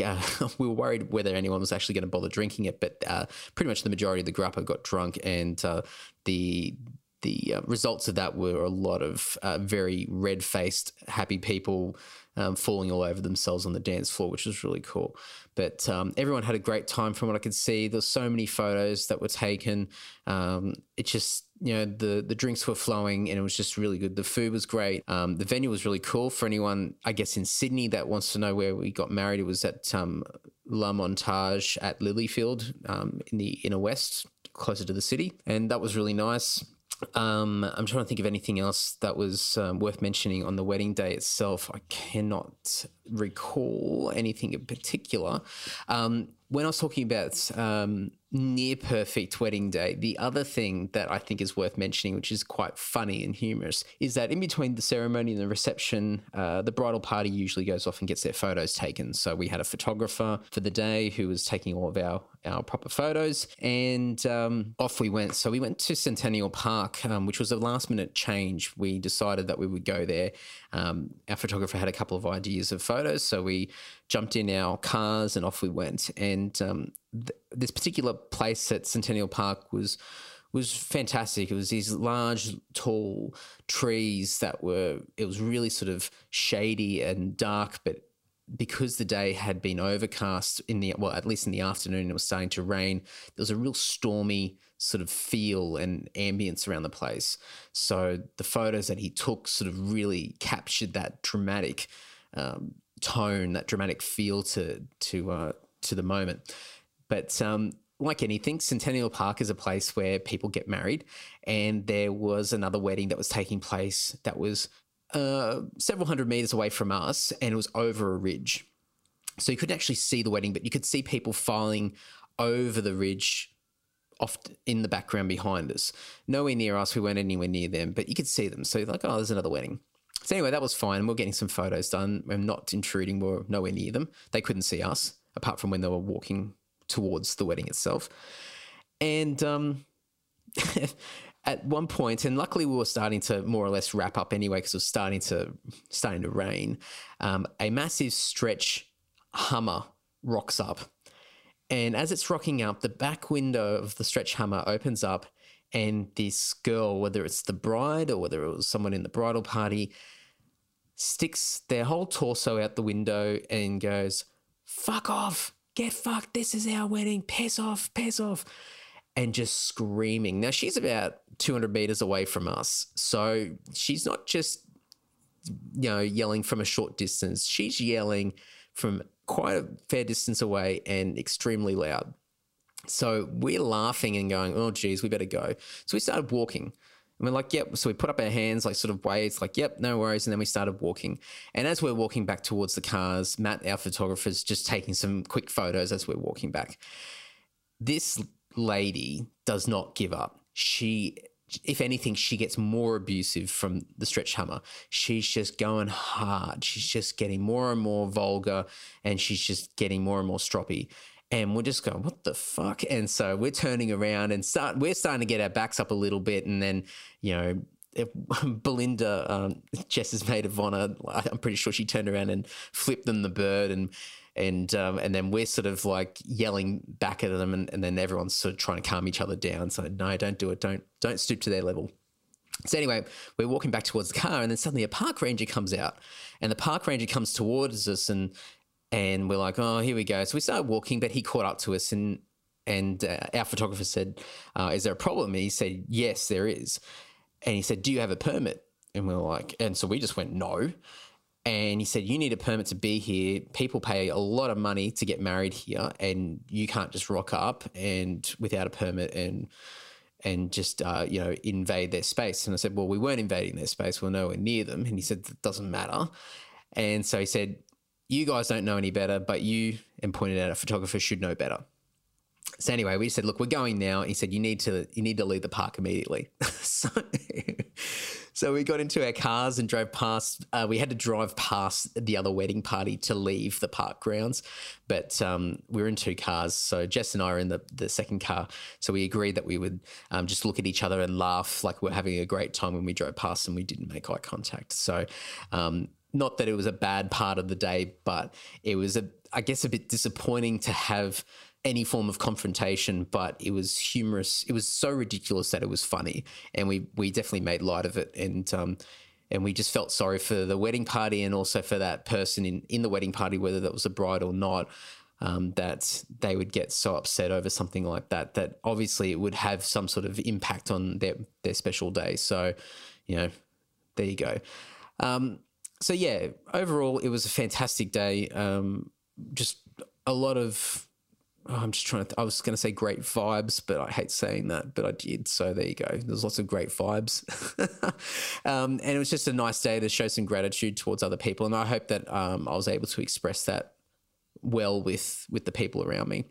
uh, we were worried whether anyone was actually going to bother drinking it, but uh, pretty much the majority of the grappa got drunk. And uh, the the uh, results of that were a lot of uh, very red faced, happy people um, falling all over themselves on the dance floor, which was really cool. But um, everyone had a great time from what I could see. There's so many photos that were taken. Um, it just, you know, the, the drinks were flowing and it was just really good. The food was great. Um, the venue was really cool for anyone, I guess, in Sydney that wants to know where we got married. It was at um, La Montage at Lilyfield um, in the inner west, closer to the city. And that was really nice. Um, I'm trying to think of anything else that was um, worth mentioning on the wedding day itself. I cannot recall anything in particular. Um, when I was talking about um, near perfect wedding day, the other thing that I think is worth mentioning, which is quite funny and humorous, is that in between the ceremony and the reception, uh, the bridal party usually goes off and gets their photos taken. So we had a photographer for the day who was taking all of our our proper photos, and um, off we went. So we went to Centennial Park, um, which was a last minute change. We decided that we would go there. Um, our photographer had a couple of ideas of photos, so we jumped in our cars and off we went. And um, th- this particular place at Centennial Park was was fantastic. It was these large, tall trees that were, it was really sort of shady and dark, but because the day had been overcast in the, well, at least in the afternoon, it was starting to rain, there was a real stormy sort of feel and ambience around the place. So the photos that he took sort of really captured that dramatic um, tone, that dramatic feel to, to, uh, to the moment. But um, like anything, Centennial Park is a place where people get married, and there was another wedding that was taking place that was uh, several hundred meters away from us, and it was over a ridge. So you couldn't actually see the wedding, but you could see people filing over the ridge off in the background behind us. Nowhere near us, we weren't anywhere near them, but you could see them. So like, oh, there's another wedding. So anyway, that was fine. And we're getting some photos done. We're not intruding. We're nowhere near them. They couldn't see us, apart from when they were walking towards the wedding itself. And um, at one point, and luckily we were starting to more or less wrap up anyway because it was starting to starting to rain. Um, a massive stretch Hummer rocks up, and as it's rocking up, the back window of the stretch Hummer opens up, and this girl, whether it's the bride or whether it was someone in the bridal party, sticks their whole torso out the window and goes, "Fuck off." get fucked. This is our wedding. Piss off, piss off. And just screaming. Now, she's about 200 meters away from us. So she's not just, you know, yelling from a short distance. She's yelling from quite a fair distance away and extremely loud. So we're laughing and going, oh, geez, we better go. So we started walking. And we're like, yep. So we put up our hands, like sort of waves, like, yep, no worries. And then we started walking. And as we're walking back towards the cars, Matt, our photographer, is just taking some quick photos as we're walking back. This lady does not give up. She, if anything, she gets more abusive from the stretch Hummer. She's just going hard. She's just getting more and more vulgar and she's just getting more and more stroppy and we're just going, what the fuck? And so we're turning around and start, we're starting to get our backs up a little bit. And then, you know, Belinda, um, Jess's maid of honor, I'm pretty sure she turned around and flipped them the bird and, and um, and then we're sort of like yelling back at them, and, and then everyone's sort of trying to calm each other down. So no, don't do it. Don't don't stoop to their level. So anyway, we're walking back towards the car, and then suddenly a park ranger comes out, and the park ranger comes towards us, and and we're like, oh, here we go. So we started walking, but he caught up to us, and and uh, our photographer said, uh, "Is there a problem?" And he said, "Yes, there is." And he said, "Do you have a permit?" And we are like, and so we just went, "No." And he said, "You need a permit to be here. People pay a lot of money to get married here, and you can't just rock up and without a permit and." and just uh, you know invade their space. And I said, well, we weren't invading their space; we we're nowhere near them. And he said, that doesn't matter. And so he said, you guys don't know any better, but you, and pointed out a photographer should know better. So anyway, we said, look, we're going now. He said, you need to, you need to leave the park immediately. so, so we got into our cars and drove past. Uh, we had to drive past the other wedding party to leave the park grounds, but um, we were in two cars. So Jess and I are in the, the second car. So we agreed that we would um, just look at each other and laugh like we're having a great time when we drove past and we didn't make eye contact. So um, not that it was a bad part of the day, but it was a, I guess, a bit disappointing to have any form of confrontation, but it was humorous. It was so ridiculous that it was funny, and we we definitely made light of it, and um, and we just felt sorry for the wedding party and also for that person in in the wedding party, whether that was a bride or not. Um, that they would get so upset over something like that. That obviously it would have some sort of impact on their their special day. So, you know, there you go. Um, so yeah, overall, it was a fantastic day. Um, just a lot of. Oh, I'm just trying to. Th- I was going to say great vibes, but I hate saying that, but I did. So there you go. There's lots of great vibes, um, and it was just a nice day to show some gratitude towards other people, and I hope that um, I was able to express that well with with the people around me.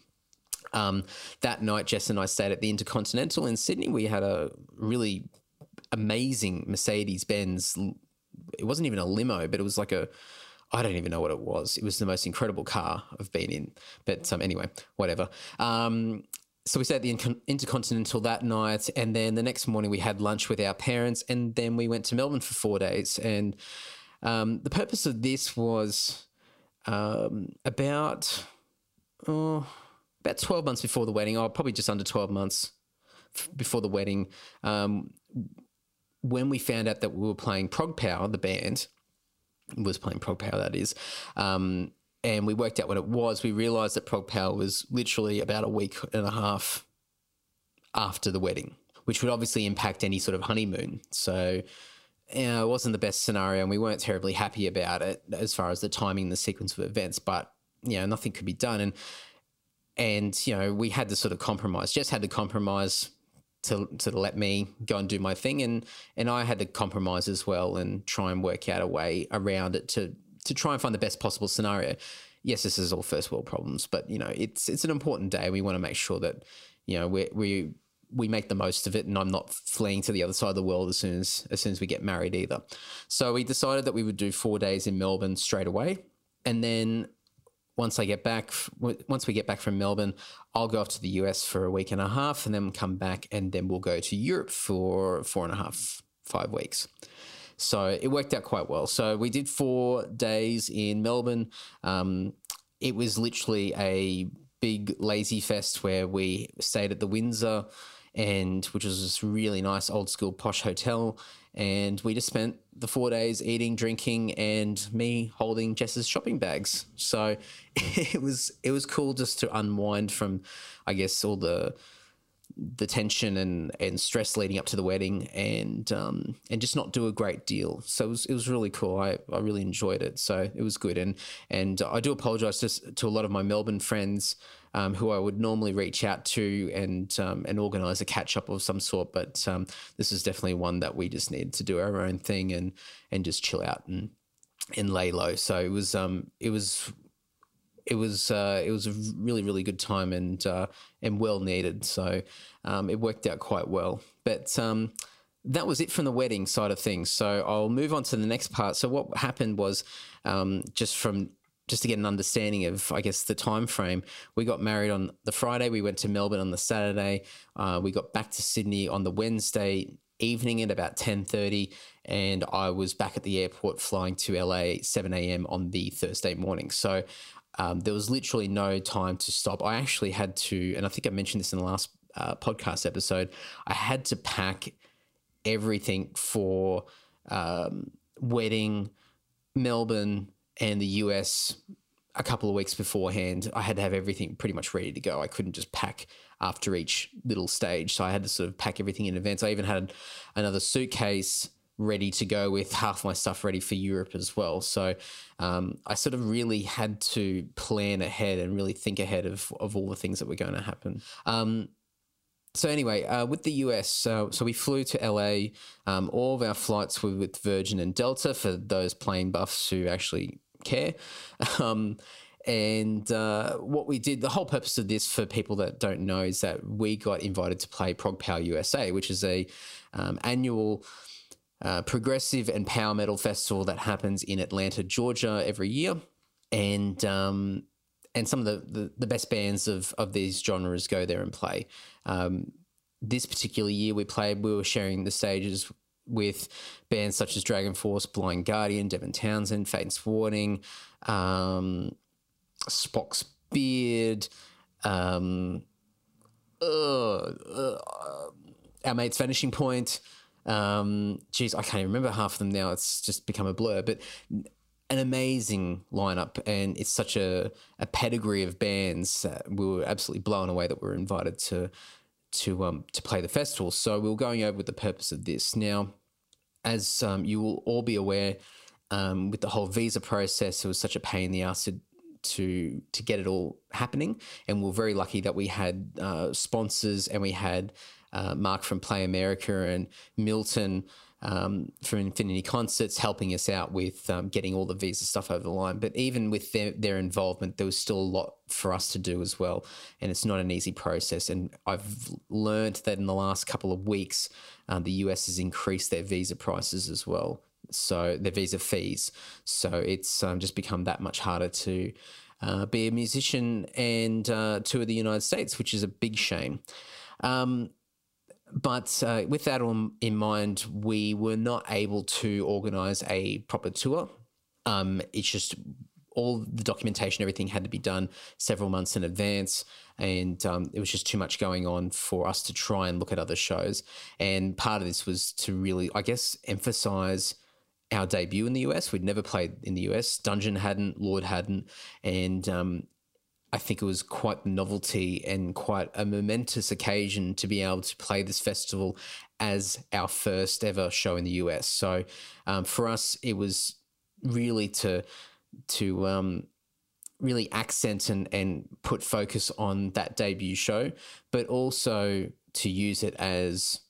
Um, that night, Jess and I stayed at the Intercontinental in Sydney. We had a really amazing Mercedes Benz it wasn't even a limo, but it was like a I don't even know what it was. It was the most incredible car I've been in. But um, anyway, whatever. Um, so we stayed at the Intercontinental that night, and then the next morning we had lunch with our parents, and then we went to Melbourne for four days. And um, the purpose of this was um, about oh, about twelve months before the wedding, or oh, probably just under twelve months before the wedding, um, when we found out that we were playing ProgPower, the band was playing ProgPower, that is, um, and we worked out what it was, we realized that ProgPower was literally about a week and a half after the wedding, which would obviously impact any sort of honeymoon. So, you know, it wasn't the best scenario, and we weren't terribly happy about it as far as the timing, the sequence of events. But you know, nothing could be done, and and you know, we had to sort of compromise. Just had to compromise to to let me go and do my thing, and and I had to compromise as well and try and work out a way around it to to try and find the best possible scenario. Yes, this is all first world problems, but you know, it's it's an important day. We want to make sure that you know we we we make the most of it and I'm not fleeing to the other side of the world as soon as as soon as we get married either. So we decided that we would do 4 days in Melbourne straight away and then once I get back once we get back from Melbourne, I'll go off to the US for a week and a half and then come back and then we'll go to Europe for four and a half, five weeks. So it worked out quite well. So we did four days in Melbourne. Um, it was literally a big lazy fest where we stayed at the Windsor and which was this really nice old school posh hotel. And we just spent the four days eating, drinking, and me holding Jess's shopping bags. So it was it was cool just to unwind from, I guess, all the the tension and, and stress leading up to the wedding and um, and just not do a great deal. So it was, it was really cool. I, I really enjoyed it. So it was good. And and I do apologize to, to a lot of my Melbourne friends um, who I would normally reach out to and um, and organize a catch up of some sort. But um, this is definitely one that we just needed to do our own thing and and just chill out and and lay low. So it was um it was it was uh, it was a really really good time and uh, and well needed. So um, it worked out quite well. But um, that was it from the wedding side of things. So I'll move on to the next part. So what happened was um, just from just to get an understanding of, I guess, the time frame. We got married on the Friday. We went to Melbourne on the Saturday. Uh, we got back to Sydney on the Wednesday evening at about 10.30 and i was back at the airport flying to la 7 a.m on the thursday morning so um, there was literally no time to stop. I actually had to, and I think I mentioned this in the last uh, podcast episode, I had to pack everything for um, wedding, Melbourne, and the US a couple of weeks beforehand. I had to have everything pretty much ready to go. I couldn't just pack after each little stage. So I had to sort of pack everything in advance. I even had another suitcase ready to go with half my stuff ready for Europe as well. So um, I sort of really had to plan ahead and really think ahead of, of all the things that were going to happen. Um, so anyway, uh, with the US, uh, so we flew to LA. Um, all of our flights were with Virgin and Delta for those plane buffs who actually care. Um, and uh, what we did, the whole purpose of this for people that don't know is that we got invited to play ProgPower USA, which is a um, annual uh, progressive and power metal festival that happens in Atlanta, Georgia, every year, and um, and some of the, the, the, best bands of of these genres go there and play. Um, this particular year, we played. We were sharing the stages with bands such as DragonForce, Blind Guardian, Devin Townsend, Fates Warning, um, Spock's Beard. Um, uh, uh, our mates Vanishing Point, um, geez, I can't even remember half of them now. It's just become a blur, but an amazing lineup, and it's such a, a pedigree of bands. we were absolutely blown away that we were invited to to um, to play the festival. So we were going over with the purpose of this. Now, as um, you will all be aware, um, with the whole visa process, it was such a pain in the ass to to to get it all happening, and we are very lucky that we had uh, sponsors and we had uh, Mark from Play America and Milton um, from Infinity Concerts helping us out with um, getting all the visa stuff over the line. But even with their, their involvement, there was still a lot for us to do as well. And it's not an easy process. And I've learned that in the last couple of weeks, uh, the US has increased their visa prices as well. So their visa fees. So it's um, just become that much harder to uh, be a musician and uh, tour the United States, which is a big shame. Um, but uh, with that in mind, we were not able to organize a proper tour. Um, it's just all the documentation, everything had to be done several months in advance. And um, it was just too much going on for us to try and look at other shows. And part of this was to really, I guess, emphasize our debut in the US. We'd never played in the US. Dungeon hadn't, Lord hadn't. And um, I think it was quite novelty and quite a momentous occasion to be able to play this festival as our first ever show in the US. So um, for us, it was really to to um, really accent and, and put focus on that debut show, but also to use it as,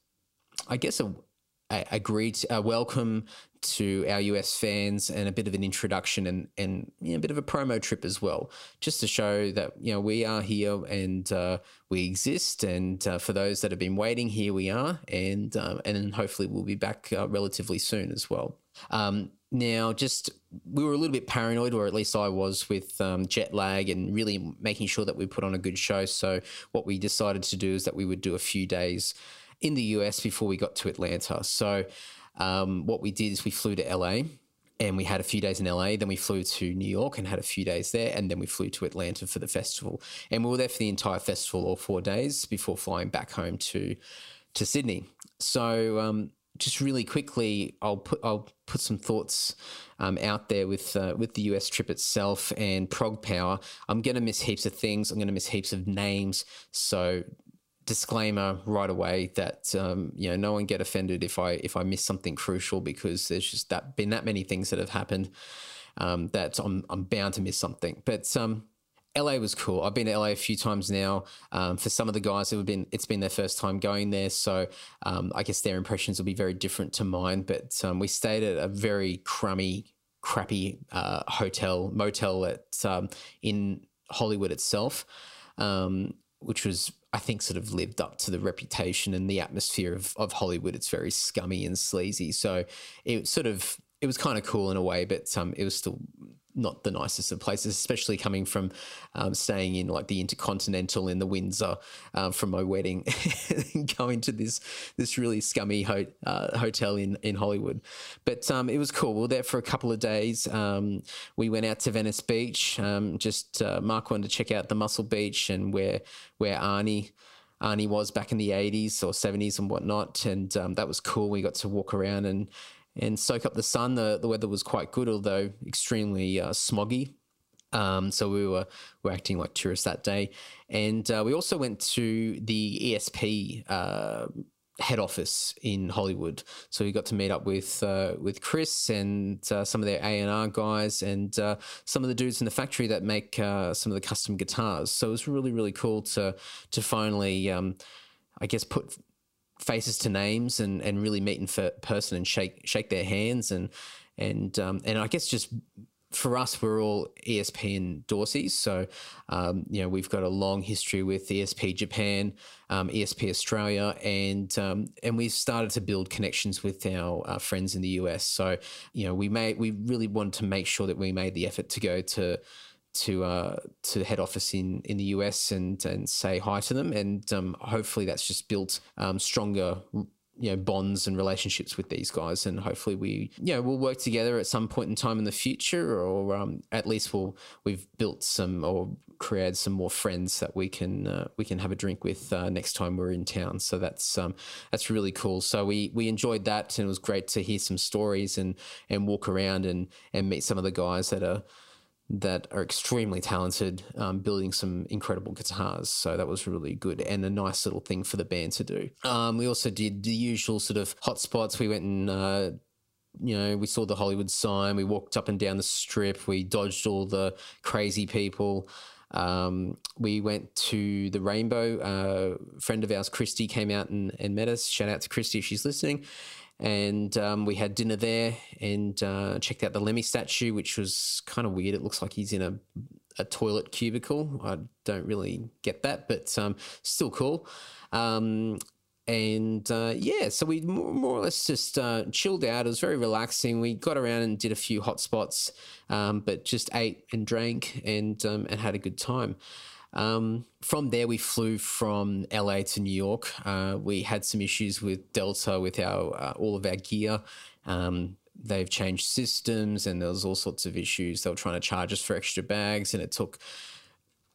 I guess, a, a, a greet, a welcome to our US fans and a bit of an introduction and and you know, a bit of a promo trip as well, just to show that you know we are here and uh, we exist. And uh, for those that have been waiting, here we are, and um, and hopefully we'll be back uh, relatively soon as well. Um, now, just we were a little bit paranoid, or at least I was, with um, jet lag and really making sure that we put on a good show. So what we decided to do is that we would do a few days in the US before we got to Atlanta. So um, what we did is we flew to LA and we had a few days in LA. Then we flew to New York and had a few days there. And then we flew to Atlanta for the festival. And we were there for the entire festival, all four days, before flying back home to to Sydney. So um, just really quickly, I'll put I'll put some thoughts um, out there with uh, with the US trip itself and ProgPower. I'm going to miss heaps of things. I'm going to miss heaps of names. So disclaimer right away that um, you know no one get offended if I if I miss something crucial because there's just that been that many things that have happened um, that I'm I'm bound to miss something. But um, LA was cool. I've been to LA a few times now. Um, for some of the guys, it been it's been their first time going there, so um, I guess their impressions will be very different to mine. But um, we stayed at a very crummy, crappy uh, hotel motel at um, in Hollywood itself, um, which was I think sort of lived up to the reputation and the atmosphere of, of Hollywood. It's very scummy and sleazy. So it sort of it was kind of cool in a way, but um, it was still not the nicest of places, especially coming from um, staying in like the Intercontinental in the Windsor um, from my wedding, going to this this really scummy ho- uh, hotel in in Hollywood. But um, it was cool. We were there for a couple of days. Um, we went out to Venice Beach. Um, just uh, Mark wanted to check out the Muscle Beach and where where Arnie. Arnie was back in the 80s or 70s and whatnot. And um, that was cool. We got to walk around and and soak up the sun. The, the weather was quite good, although extremely uh, smoggy. Um, so we were, were acting like tourists that day. And uh, we also went to the ESP uh, head office in Hollywood. So we got to meet up with uh, with Chris and uh, some of their A and R guys and uh, some of the dudes in the factory that make uh, some of the custom guitars. So it was really really cool to to finally, um, I guess, put faces to names and, and really meet in person and shake shake their hands and and um, and I guess just for us, we're all ESP endorsees. So, um, you know, we've got a long history with ESP Japan, um, ESP Australia, and um, and we've started to build connections with our, our, friends in the US. So, you know, we made we really wanted to make sure that we made the effort to go to to uh, to head office in, in the US and and say hi to them, and um, hopefully that's just built um, stronger you know bonds and relationships with these guys, and hopefully we you know we'll work together at some point in time in the future, or um, at least we'll we've built some or created some more friends that we can uh, we can have a drink with uh, next time we're in town. So that's um, that's really cool. So we we enjoyed that, and it was great to hear some stories and and walk around and and meet some of the guys that are that are extremely talented, um, building some incredible guitars. So that was really good and a nice little thing for the band to do. Um, we also did the usual sort of hotspots. We went and uh, you know, we saw the Hollywood sign. We walked up and down the strip. We dodged all the crazy people. Um, we went to the Rainbow. Uh, a friend of ours, Christy, came out and, and met us. Shout out to Christy if she's listening and um, we had dinner there and uh, checked out the Lemmy statue, which was kind of weird. It looks like he's in a, a toilet cubicle. I don't really get that, but um, still cool. Um, and uh, yeah, so we more or less just uh, chilled out. It was very relaxing. We got around and did a few hot spots, um, but just ate and drank and um, and had a good time. Um, from there, we flew from LA to New York. Uh, we had some issues with Delta with our uh, all of our gear. Um, they've changed systems and there was all sorts of issues. They were trying to charge us for extra bags, and it took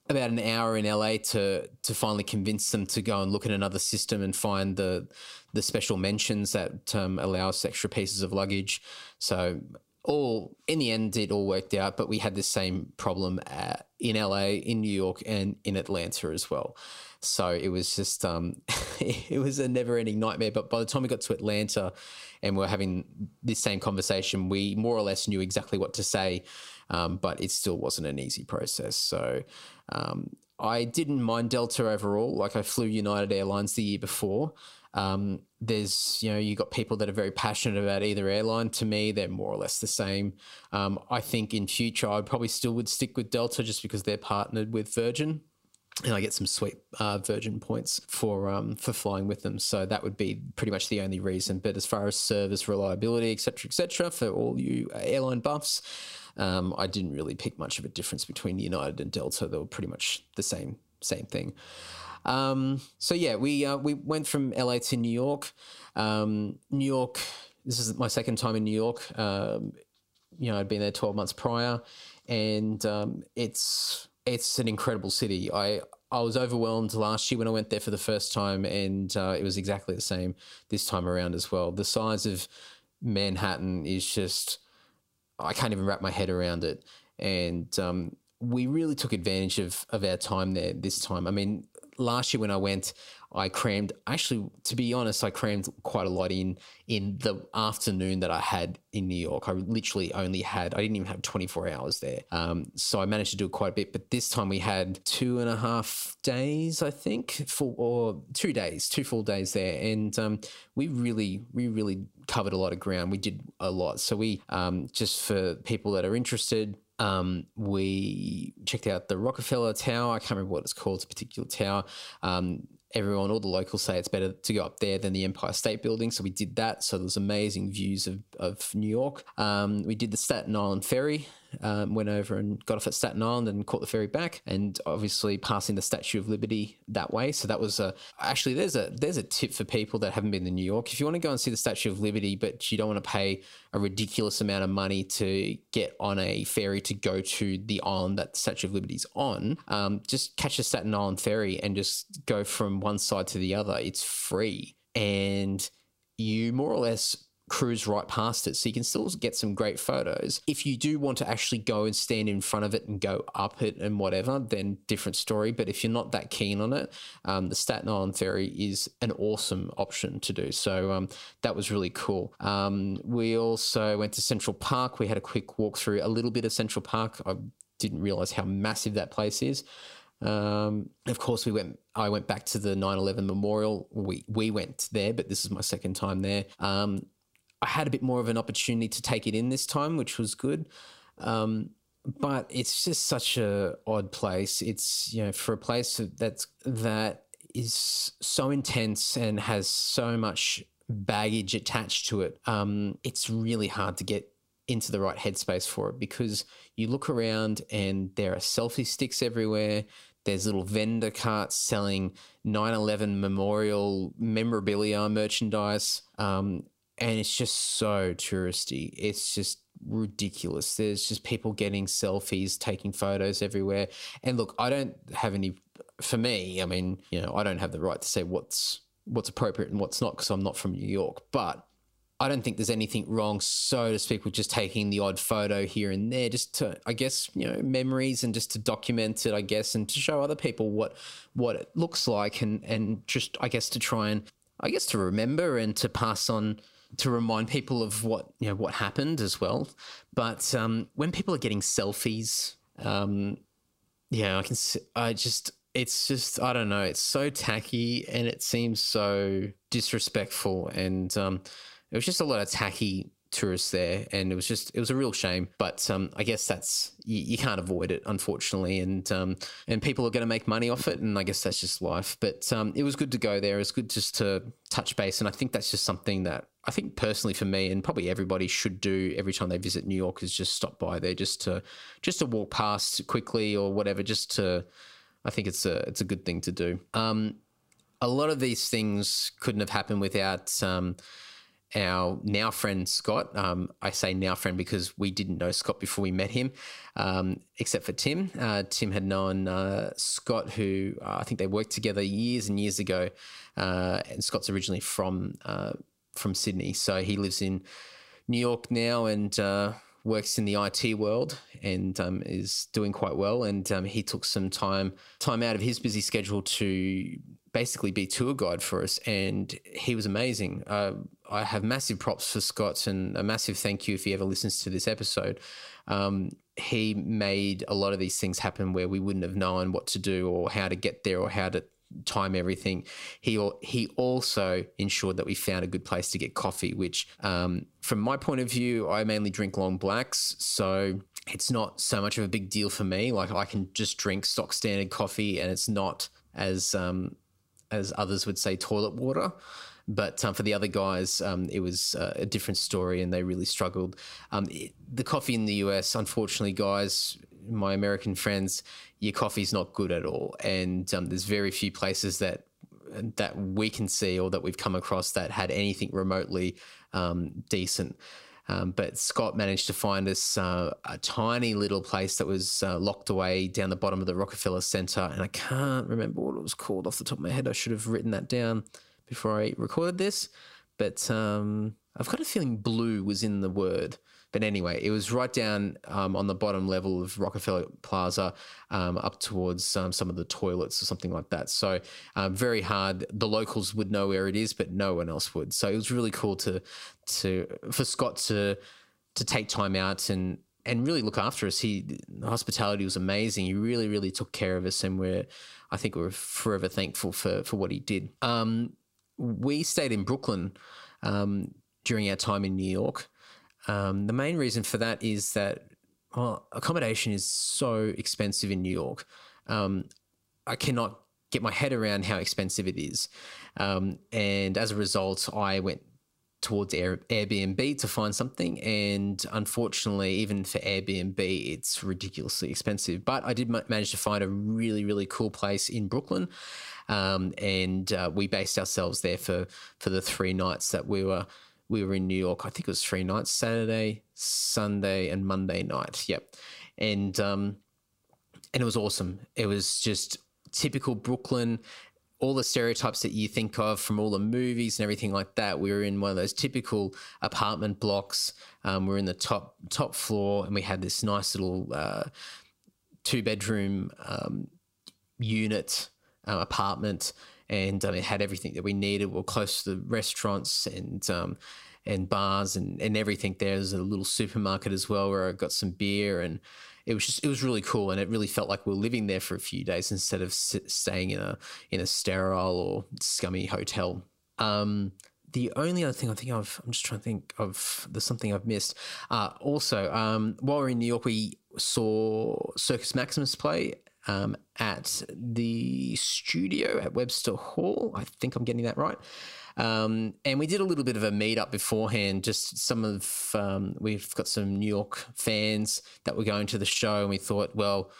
about an hour in LA to to finally convince them to go and look at another system and find the the special mentions that um, allow us extra pieces of luggage. So all in the end, it all worked out. But we had the same problem at, in LA, in New York, and in Atlanta as well. So it was just um, it was a never ending nightmare. But by the time we got to Atlanta, and we are having this same conversation, we more or less knew exactly what to say. Um, but it still wasn't an easy process. So um, I didn't mind Delta overall. Like I flew United Airlines the year before. Um, there's, you know, you've got people that are very passionate about either airline. To me, they're more or less the same. Um, I think in future, I probably still would stick with Delta just because they're partnered with Virgin. And I get some sweet uh, Virgin points for um, for flying with them, so that would be pretty much the only reason. But as far as service reliability, etc., etc., for all you airline buffs, um, I didn't really pick much of a difference between United and Delta. They were pretty much the same same thing. Um, so yeah, we uh, we went from LA to New York. Um, New York. This is my second time in New York. Um, you know, I'd been there twelve months prior, and um, it's it's an incredible city. I I was overwhelmed last year when I went there for the first time, and uh, it was exactly the same this time around as well. The size of Manhattan is just I can't even wrap my head around it, and um, we really took advantage of of our time there this time. I mean, last year when I went, I crammed. Actually, to be honest, I crammed quite a lot in in the afternoon that I had in New York. I literally only had. I didn't even have twenty four hours there. Um, so I managed to do quite a bit. But this time we had two and a half days, I think, full or two days, two full days there, and um, we really, we really covered a lot of ground. We did a lot. So we um, just for people that are interested um, we checked out the Rockefeller Tower. I can't remember what it's called. It's a particular tower. Um, everyone, all the locals say it's better to go up there than the Empire State Building. So we did that. So there's amazing views of, of New York. Um, we did the Staten Island Ferry um, went over and got off at Staten Island and caught the ferry back, and obviously passing the Statue of Liberty that way. So that was a actually there's a there's a tip for people that haven't been to New York. If you want to go and see the Statue of Liberty, but you don't want to pay a ridiculous amount of money to get on a ferry to go to the island that the Statue of Liberty's on, um, just catch a Staten Island ferry and just go from one side to the other. It's free and you more or less cruise right past it. So you can still get some great photos. If you do want to actually go and stand in front of it and go up it and whatever, then different story. But if you're not that keen on it, um, the Staten Island Ferry is an awesome option to do. So um, that was really cool. Um, we also went to Central Park. We had a quick walk through a little bit of Central Park. I didn't realize how massive that place is. Um, of course, we went. I went back to the 9/11 memorial. We we went there, but this is my second time there. Um, I had a bit more of an opportunity to take it in this time, which was good. Um, but it's just such a odd place. It's you know for a place that's that is so intense and has so much baggage attached to it. Um, it's really hard to get into the right headspace for it because you look around and there are selfie sticks everywhere. There's little vendor carts selling 9 11 memorial memorabilia merchandise. Um, and it's just so touristy. It's just ridiculous. There's just people getting selfies, taking photos everywhere. And look, I don't have any. For me, I mean, you know, I don't have the right to say what's what's appropriate and what's not because I'm not from New York. But I don't think there's anything wrong, so to speak, with just taking the odd photo here and there, just to, I guess, you know, memories and just to document it, I guess, and to show other people what what it looks like, and and just, I guess, to try and, I guess, to remember and to pass on to remind people of what you know what happened as well. But um, when people are getting selfies, um, yeah, I can. I just it's just I don't know. It's so tacky and it seems so disrespectful, and um, it was just a lot of tacky tourists there, and it was just it was a real shame. But um, I guess that's you, you, can't avoid it, unfortunately, and um, and people are going to make money off it, and I guess that's just life. But um, it was good to go there. It was good just to touch base, and I think that's just something that I think personally for me, and probably everybody should do every time they visit New York, is just stop by there, just to just to walk past quickly or whatever, just to. I think it's a it's a good thing to do. Um, a lot of these things couldn't have happened without um, our now friend Scott. Um, I say now friend because we didn't know Scott before we met him, um, except for Tim. Uh, Tim had known uh, Scott, who uh, I think they worked together years and years ago. Uh, and Scott's originally from uh, from Sydney, so he lives in New York now and uh, works in the IT world and um, is doing quite well. And um, he took some time time out of his busy schedule to basically be tour guide for us, and he was amazing. Uh, I have massive props for Scott and a massive thank you if he ever listens to this episode. Um, he made a lot of these things happen where we wouldn't have known what to do or how to get there or how to time everything. He he also ensured that we found a good place to get coffee, which um, from my point of view, I mainly drink long blacks, so it's not so much of a big deal for me. Like I can just drink stock standard coffee, and it's not as um, as others would say, toilet water. But um, for the other guys, um, it was uh, a different story and they really struggled. Um, it, the coffee in the US, unfortunately, guys, my American friends, your coffee's not good at all. And um, there's very few places that that we can see or that we've come across that had anything remotely um, decent. Um, but Scott managed to find us uh, a tiny little place that was uh, locked away down the bottom of the Rockefeller Center. And I can't remember what it was called off the top of my head. I should have written that down before I recorded this. But um, I've got a feeling blue was in the word. But anyway, it was right down um, on the bottom level of Rockefeller Plaza, um, up towards um, some of the toilets or something like that. So um, very hard. The locals would know where it is, but no one else would. So it was really cool to to for Scott to to take time out and and really look after us. He hospitality was amazing. He really really took care of us, and we're I think we're forever thankful for for what he did. Um, we stayed in Brooklyn um, during our time in New York. Um, the main reason for that is that well, accommodation is so expensive in New York. Um, I cannot get my head around how expensive it is. Um, and as a result, I went towards Air, Airbnb to find something. And unfortunately, even for Airbnb, it's ridiculously expensive. But I did manage to find a really, really cool place in Brooklyn. Um, and uh, we based ourselves there for, for the three nights that we were we were in New York. I think it was three nights: Saturday, Sunday, and Monday night. Yep, and um, and it was awesome. It was just typical Brooklyn. All the stereotypes that you think of from all the movies and everything like that. We were in one of those typical apartment blocks. Um, we are in the top top floor, and we had this nice little uh, two bedroom um, unit uh, apartment and um, it had everything that we needed. We are close to the restaurants and um, and bars and, and everything. There. There's a little supermarket as well where I got some beer and it was just it was really cool and it really felt like we are living there for a few days instead of staying in a in a sterile or scummy hotel. Um, the only other thing I think of, I'm just trying to think of there's something I've missed. Uh, also, um, while we are in New York, we saw Circus Maximus play um, at the studio at Webster Hall. I think I'm getting that right. Um, and we did a little bit of a meetup beforehand. Just some of um, we've got some New York fans that were going to the show, and we thought, well,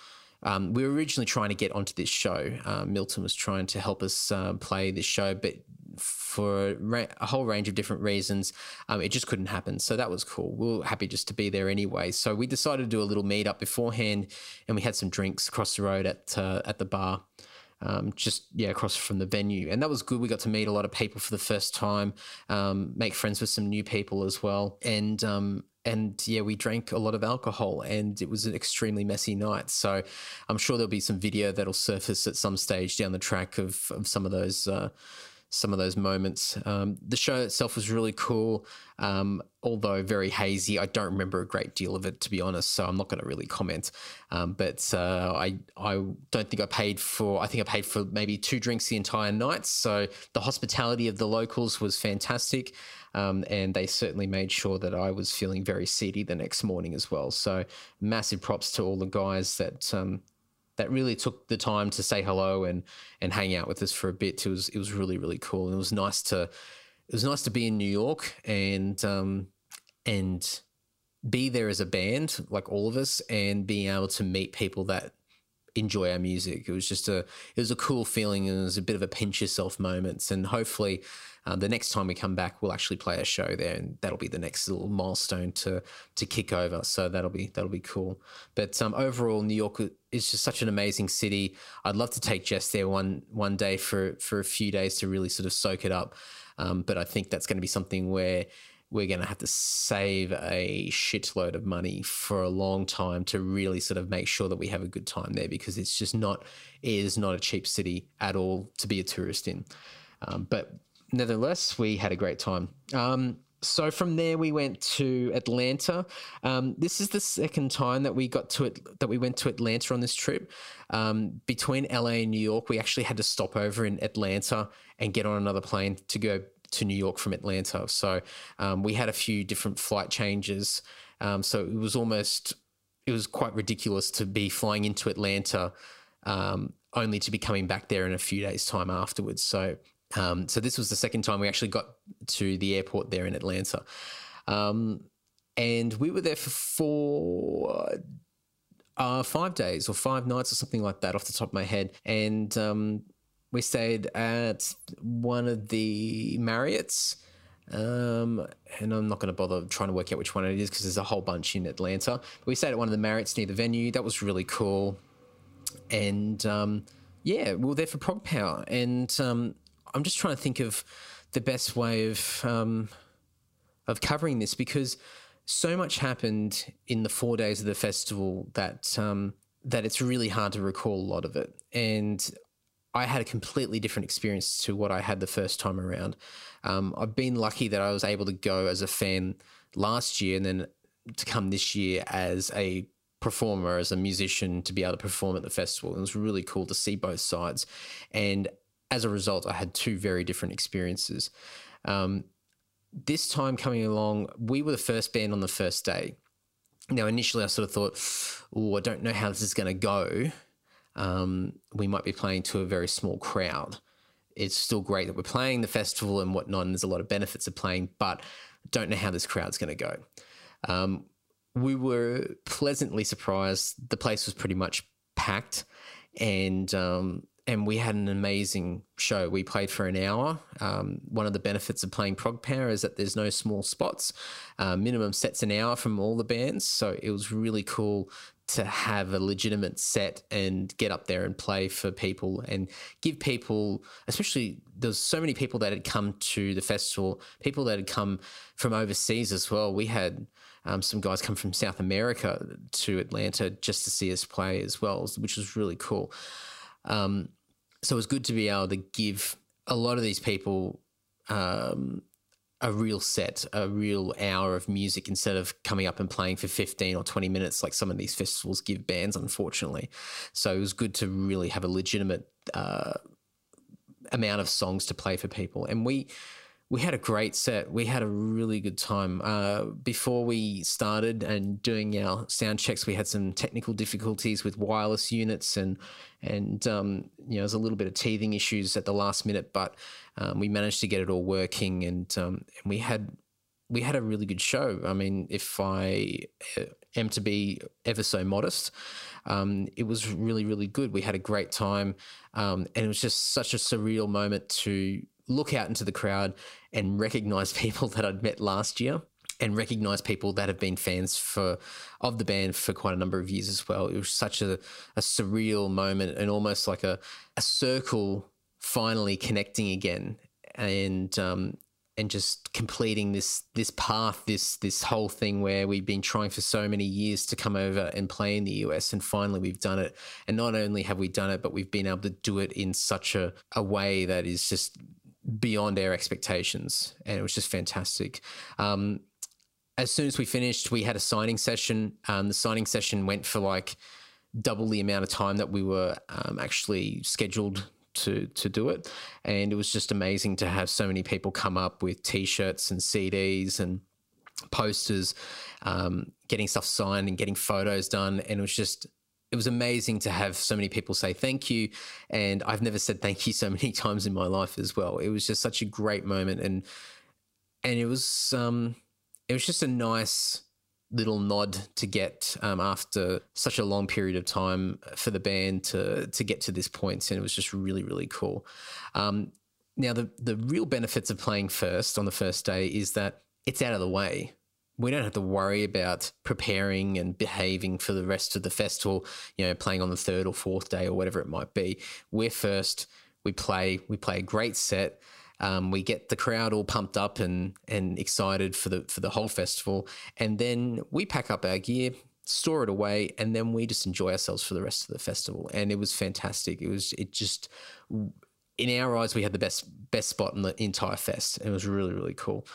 um, we were originally trying to get onto this show. Uh, Milton was trying to help us uh, play this show, but for a, ra- a, whole range of different reasons, um, it just couldn't happen. So that was cool. We were happy just to be there anyway. So we decided to do a little meetup beforehand, and we had some drinks across the road at uh, at the bar. Um, just yeah, across from the venue, and that was good. We got to meet a lot of people for the first time, um, make friends with some new people as well, and um, and yeah, we drank a lot of alcohol, and it was an extremely messy night. So I'm sure there'll be some video that'll surface at some stage down the track of of some of those. Uh, some of those moments. Um, the show itself was really cool, um, although very hazy. I don't remember a great deal of it, to be honest, so I'm not going to really comment. Um, but uh, I I don't think I paid for. I think I paid for maybe two drinks the entire night. So the hospitality of the locals was fantastic. Um, and they certainly made sure that I was feeling very seedy the next morning as well. So massive props to all the guys that um, that really took the time to say hello and and hang out with us for a bit. It was it was really really cool. And it was nice to it was nice to be in New York and um, and be there as a band, like all of us, and being able to meet people that enjoy our music. It was just a it was a cool feeling and it was a bit of a pinch yourself moments. And hopefully, uh, the next time we come back, we'll actually play a show there, and that'll be the next little milestone to to kick over. So that'll be that'll be cool. But um, overall, New York is just such an amazing city. I'd love to take Jess there one one day for for a few days to really sort of soak it up. Um, but I think that's going to be something where we're going to have to save a shitload of money for a long time to really sort of make sure that we have a good time there because it's just not it is not a cheap city at all to be a tourist in. Um, but nevertheless, we had a great time. Um, so from there we went to Atlanta. Um, this is the second time that we got to it that we went to Atlanta on this trip. Um, between LA and New York, we actually had to stop over in Atlanta and get on another plane to go to New York from Atlanta. So um, we had a few different flight changes. Um, so it was almost it was quite ridiculous to be flying into Atlanta um, only to be coming back there in a few days' time afterwards. So um, so this was the second time we actually got to the airport there in Atlanta. Um, and we were there for four, uh, five days or five nights or something like that off the top of my head. And um, we stayed at one of the Marriott's. Um, and I'm not going to bother trying to work out which one it is because there's a whole bunch in Atlanta. But we stayed at one of the Marriott's near the venue. That was really cool. And um, yeah, we were there for ProgPower. And um, I'm just trying to think of the best way of um, of covering this because so much happened in the four days of the festival that um, that it's really hard to recall a lot of it. And I had a completely different experience to what I had the first time around. Um, I've been lucky that I was able to go as a fan last year and then to come this year as a performer, as a musician, to be able to perform at the festival. It was really cool to see both sides. And as a result, I had two very different experiences. Um, this time coming along, we were the first band on the first day. Now, initially, I sort of thought, oh, I don't know how this is going to go. Um, we might be playing to a very small crowd. It's still great that we're playing the festival and whatnot, and there's a lot of benefits of playing, but don't know how this crowd's going to go. Um, we were pleasantly surprised. The place was pretty much packed, and um, and we had an amazing show. We played for an hour. Um, one of the benefits of playing ProgPower is that there's no small spots. Uh, minimum sets an hour from all the bands, so it was really cool to have a legitimate set and get up there and play for people and give people, especially there's so many people that had come to the festival, people that had come from overseas as well. We had um, some guys come from South America to Atlanta just to see us play as well, which was really cool. Um, so it was good to be able to give a lot of these people um, a real set, a real hour of music instead of coming up and playing for 15 or 20 minutes like some of these festivals give bands, unfortunately. So it was good to really have a legitimate uh, amount of songs to play for people. And we, we had a great set. We had a really good time. Uh, before we started and doing our sound checks, we had some technical difficulties with wireless units and and um, you know there's a little bit of teething issues at the last minute, but um, we managed to get it all working and um, and we had we had a really good show. I mean, if I uh, am to be ever so modest, um, it was really, really good. We had a great time. Um, and it was just such a surreal moment to look out into the crowd and recognize people that I'd met last year and recognize people that have been fans for of the band for quite a number of years as well. It was such a, a surreal moment and almost like a, a circle finally connecting again and um, and just completing this this path, this this whole thing where we've been trying for so many years to come over and play in the US, and finally we've done it. And not only have we done it, but we've been able to do it in such a, a way that is just beyond our expectations, and it was just fantastic. Um, as soon as we finished, we had a signing session. Um, the signing session went for like double the amount of time that we were um, actually scheduled to to do it, and it was just amazing to have so many people come up with T-shirts and CDs and posters, um, getting stuff signed and getting photos done, and it was just it was amazing to have so many people say thank you. And I've never said thank you so many times in my life as well. It was just such a great moment. And, and it was, um, it was just a nice little nod to get um, after such a long period of time for the band to to get to this point, and it was just really really cool. Um, now the the real benefits of playing first on the first day is that it's out of the way. We don't have to worry about preparing and behaving for the rest of the festival. You know, playing on the third or fourth day or whatever it might be. We're first. We play. We play a great set um, we get the crowd all pumped up and and excited for the for the whole festival, and then we pack up our gear, store it away, and then we just enjoy ourselves for the rest of the festival. And it was fantastic. It was it just in our eyes we had the best best spot in the entire fest. It was really really cool.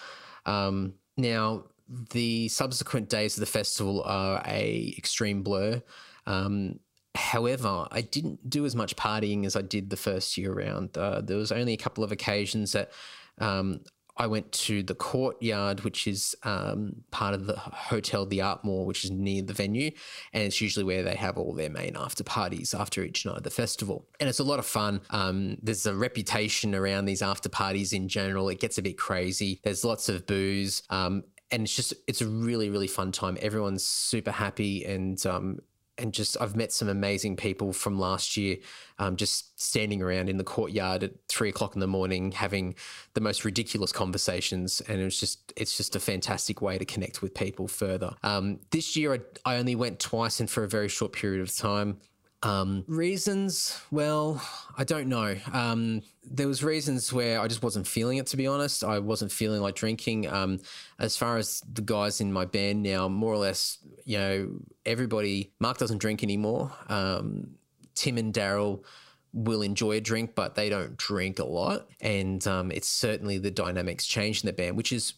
Um, now the subsequent days of the festival are a extreme blur. Um, However, I didn't do as much partying as I did the first year around. Uh, there was only a couple of occasions that um, I went to the courtyard, which is um, part of the hotel, the Artmore, which is near the venue, and it's usually where they have all their main after parties after each night of the festival. And it's a lot of fun. Um, there's a reputation around these after parties in general. It gets a bit crazy. There's lots of booze, um, and it's just it's a really really fun time. Everyone's super happy, and um, and just I've met some amazing people from last year, um, just standing around in the courtyard at three o'clock in the morning, having the most ridiculous conversations, and it's just it's just a fantastic way to connect with people further. Um, this year, I, I only went twice and for a very short period of time. Um, reasons, well, I don't know. Um, there was reasons where I just wasn't feeling it. To be honest, I wasn't feeling like drinking. Um, as far as the guys in my band now, more or less, you know, everybody. Mark doesn't drink anymore. Um, Tim and Daryl will enjoy a drink, but they don't drink a lot. And um, it's certainly the dynamics change in the band, which is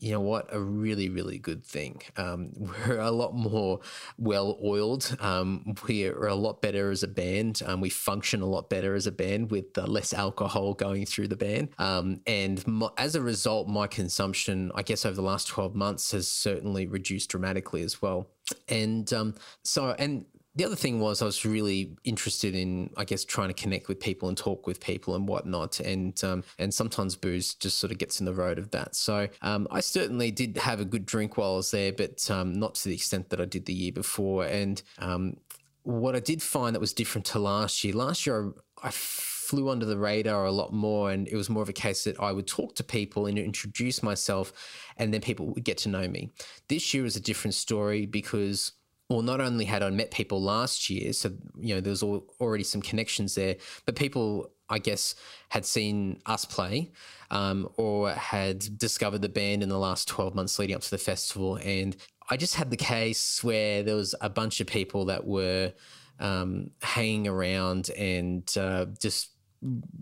you know what, a really, really good thing. Um, we're a lot more well oiled. Um, we are a lot better as a band. Um, we function a lot better as a band with uh, less alcohol going through the band. Um, and as a result, my consumption, I guess, over the last 12 months has certainly reduced dramatically as well. And um, so, and the other thing was I was really interested in, I guess, trying to connect with people and talk with people and whatnot, and um, and sometimes booze just sort of gets in the road of that. So um, I certainly did have a good drink while I was there, but um, not to the extent that I did the year before. And um, what I did find that was different to last year. Last year I, I flew under the radar a lot more, and it was more of a case that I would talk to people and introduce myself, and then people would get to know me. This year is a different story because well, not only had I met people last year, so you know there was already some connections there, but people I guess had seen us play um, or had discovered the band in the last twelve months leading up to the festival, and I just had the case where there was a bunch of people that were um, hanging around and uh, just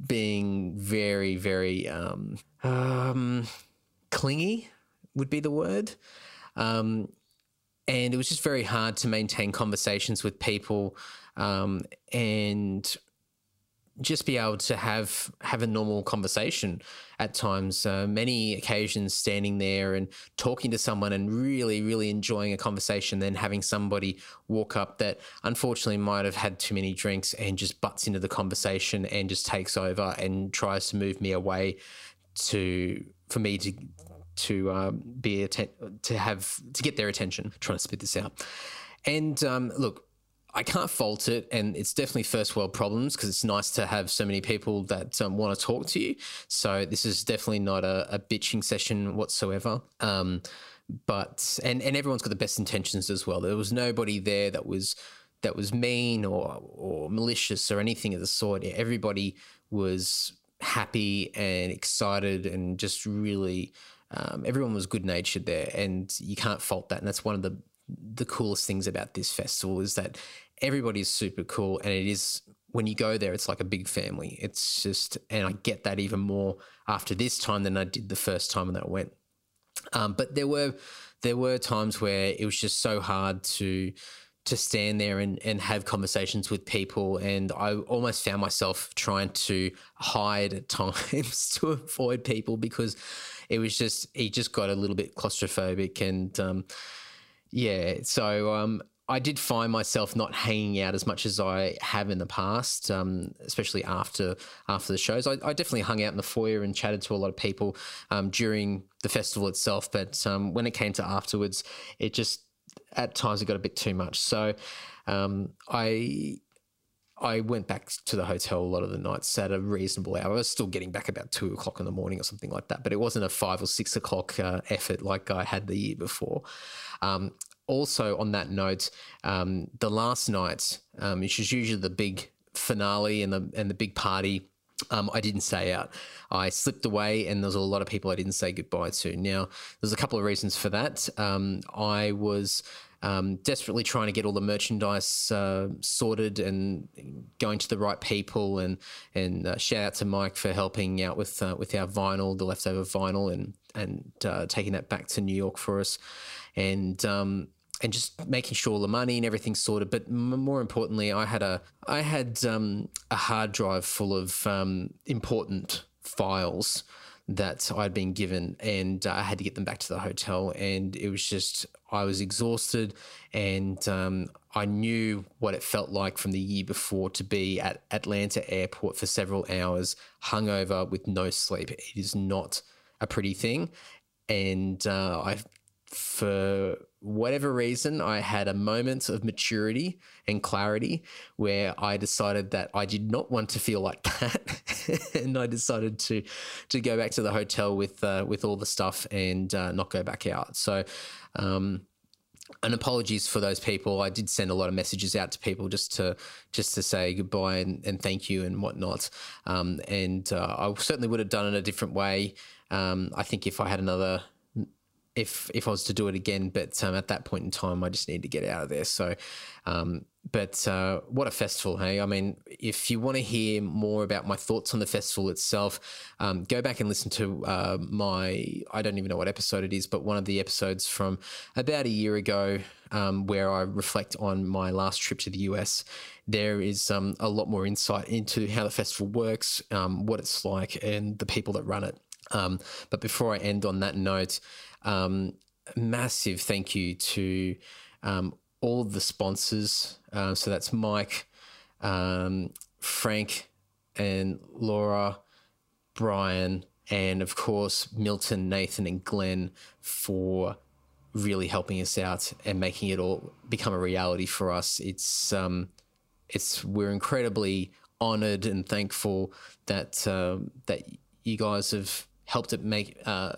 being very, very um, um clingy would be the word. Um, and it was just very hard to maintain conversations with people um, and just be able to have have a normal conversation at times uh, many occasions standing there and talking to someone and really really enjoying a conversation then having somebody walk up that unfortunately might have had too many drinks and just butts into the conversation and just takes over and tries to move me away to for me to to um, be atten- to have to get their attention. I'm trying to spit this out, and um, look, I can't fault it, and it's definitely first world problems because it's nice to have so many people that um, want to talk to you. So this is definitely not a, a bitching session whatsoever. Um, but and and everyone's got the best intentions as well. There was nobody there that was that was mean or or malicious or anything of the sort. Everybody was happy and excited and just really um, everyone was good natured there, and you can't fault that. And that's one of the the coolest things about this festival is that everybody is super cool, and it is when you go there, it's like a big family. It's just, and I get that even more after this time than I did the first time that I went. Um, but there were there were times where it was just so hard to to stand there and, and have conversations with people. And I almost found myself trying to hide at times to avoid people because it was just he just got a little bit claustrophobic and um, yeah, so um, I did find myself not hanging out as much as I have in the past, um, especially after after the shows. I, I, definitely hung out in the foyer and chatted to a lot of people um, during the festival itself, but um, when it came to afterwards, it just at times it got a bit too much. So um, I I went back to the hotel a lot of the nights at a reasonable hour. I was still getting back about two o'clock in the morning or something like that, but it wasn't a five or six o'clock uh, effort like I had the year before. Um, also, on that note, um, the last night, um, which is usually the big finale and the and the big party. Um, I didn't stay out. I slipped away, and there was a lot of people I didn't say goodbye to. Now, there's a couple of reasons for that. Um, I was um, desperately trying to get all the merchandise uh, sorted and going to the right people. And and uh, shout out to Mike for helping out with uh, with our vinyl, the leftover vinyl, and and uh, taking that back to New York for us. And um, and just making sure all the money and everything's sorted. But more importantly, I had a I had um, a hard drive full of um, important files that I'd been given, and uh, I had to get them back to the hotel. And it was just, I was exhausted, and um, I knew what it felt like from the year before to be at Atlanta airport for several hours, hungover with no sleep. It is not a pretty thing. And uh, I for whatever reason, I had a moment of maturity and clarity where I decided that I did not want to feel like that, and I decided to to go back to the hotel with uh, with all the stuff and uh, not go back out. So. Um, and apologies for those people. I did send a lot of messages out to people just to just to say goodbye and, and thank you and whatnot. Um, and uh, I certainly would have done it a different way. Um, I think if I had another if if I was to do it again. But um, at that point in time, I just need to get out of there. So, um, but uh, what a festival, hey! I mean, if you want to hear more about my thoughts on the festival itself, um, go back and listen to uh, my I don't even know what episode it is, but one of the episodes from about a year ago um, where I reflect on my last trip to the US. There is um, a lot more insight into how the festival works, um, what it's like, and the people that run it. But before I end on that note, um, massive thank you to um, all the sponsors. Uh, so that's Mike, um, Frank, and Laura, Brian, and of course Milton, Nathan, and Glenn for really helping us out and making it all become a reality for us. It's um, it's we're incredibly honored and thankful that uh, that you guys have helped it make uh,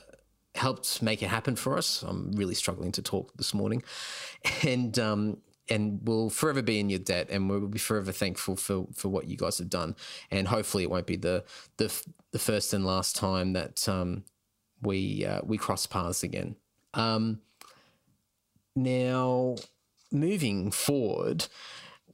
helped make it happen for us. I'm really struggling to talk this morning, and um, and we'll forever be in your debt, and we'll be forever thankful for for what you guys have done. And hopefully, it won't be the the the first and last time that um, we uh, we cross paths again. Um, now, moving forward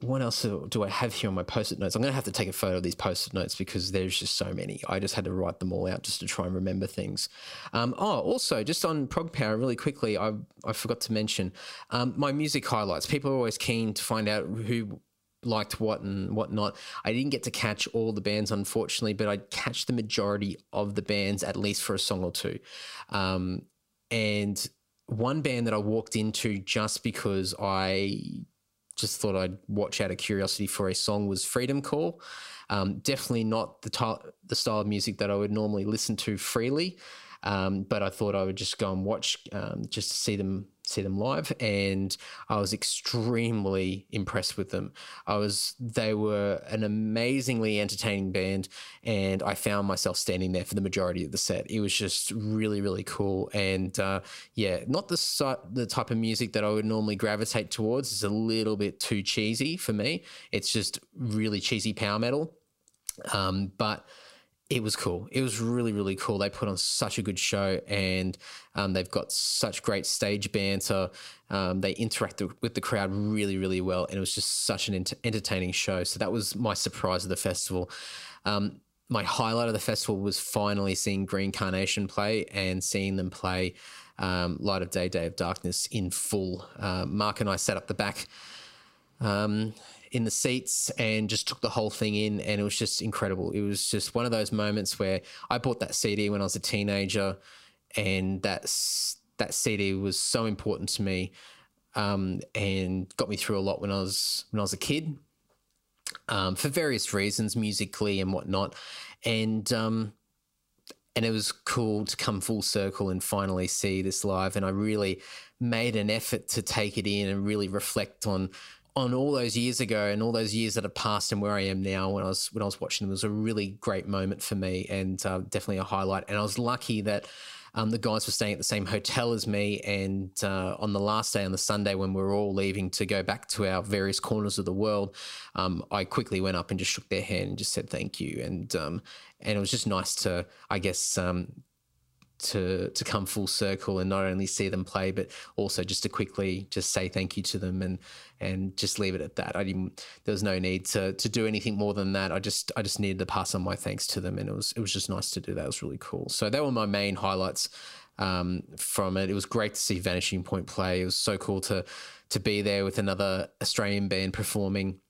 what else do I have here on my post-it notes? I'm going to have to take a photo of these post-it notes because there's just so many. I just had to write them all out just to try and remember things. Um, oh, also, just on ProgPower, really quickly, I, I forgot to mention um, my music highlights. People are always keen to find out who liked what and whatnot. I didn't get to catch all the bands, unfortunately, but I'd catch the majority of the bands at least for a song or two. Um, and one band that I walked into just because I just thought I'd watch out of curiosity for a song was Freedom Call. Um, definitely not the, t- the style of music that I would normally listen to freely, um, but I thought I would just go and watch um, just to see them see them live, and I was extremely impressed with them. I was they were an amazingly entertaining band, and I found myself standing there for the majority of the set. It was just really really cool, and uh, yeah, not the the type of music that I would normally gravitate towards. It's a little bit too cheesy for me. It's just really cheesy power metal, um, but it was cool. It was really, really cool. They put on such a good show and um, they've got such great stage banter. Um, they interact with the crowd really, really well. And it was just such an ent- entertaining show. So that was my surprise of the festival. Um, my highlight of the festival was finally seeing Green Carnation play and seeing them play um, Light of Day, Day of Darkness in full. Uh, Mark and I sat up the back. In the seats and just took the whole thing in and it was just incredible. It was just one of those moments where I bought that CD when I was a teenager and that that CD was so important to me um, and got me through a lot when I was when I was a kid um, for various reasons, musically and whatnot. And um, and it was cool to come full circle and finally see this live. And I really made an effort to take it in and really reflect on on all those years ago and all those years that have passed and where I am now when I was when I was watching them was a really great moment for me and uh, definitely a highlight. And I was lucky that um, the guys were staying at the same hotel as me. And uh, on the last day, on the Sunday, when we were all leaving to go back to our various corners of the world, um, I quickly went up and just shook their hand and just said thank you. And um, and it was just nice to, I guess, um, to to come full circle and not only see them play, but also just to quickly just say thank you to them and and just leave it at that. I didn't. There was no need to to do anything more than that. I just I just needed to pass on my thanks to them, and it was it was just nice to do that. It was really cool. So they were my main highlights um, from it. It was great to see Vanishing Point play. It was so cool to to be there with another Australian band performing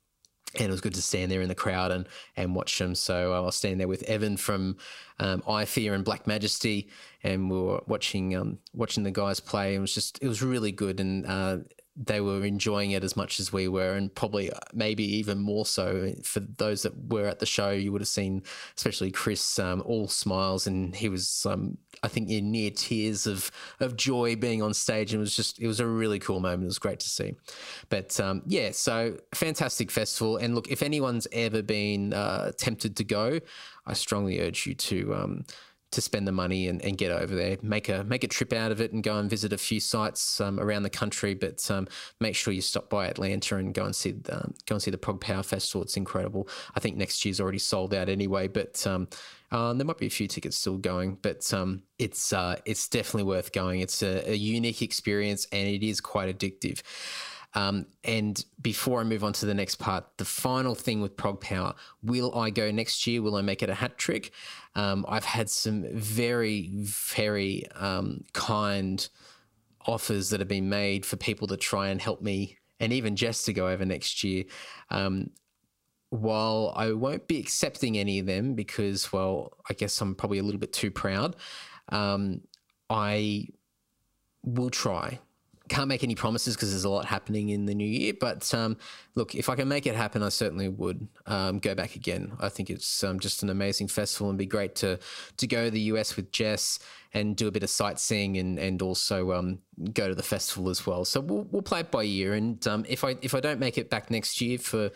and it was good to stand there in the crowd and and watch them. So I was standing there with Evan from um, I Fear and Black Majesty, and we were watching um, watching the guys play. It was just it was really good, and uh, they were enjoying it as much as we were, and probably uh, maybe even more so for those that were at the show. You would have seen, especially Chris, um, all smiles, and he was, um, I think, in near tears of of joy being on stage, and it was just it was a really cool moment. It was great to see, but um, yeah, so fantastic festival. And look, if anyone's ever been uh, tempted to go, I strongly urge you to um, to spend the money and, and, get over there. Make a make a trip out of it and go and visit a few sites um, around the country. But um, make sure you stop by Atlanta and go and see the, um, go and see the ProgPower Festival. It's incredible. I think next year's already sold out anyway, but um, uh, there might be a few tickets still going. But um, it's uh, it's definitely worth going. It's a, a unique experience and it is quite addictive. Um, and before I move on to the next part, the final thing with ProgPower will I go next year? Will I make it a hat trick? Um, I've had some very, very um, kind offers that have been made for people to try and help me and even Jess to go over next year. Um, while I won't be accepting any of them because, well, I guess I'm probably a little bit too proud, um, I will try can't make any promises because there's a lot happening in the new year. But um, look, if I can make it happen, I certainly would um, go back again. I think it's um, just an amazing festival and be great to to go to the US with Jess and do a bit of sightseeing and and also um, go to the festival as well. So we'll we'll play it by ear. And um, if I if I don't make it back next year for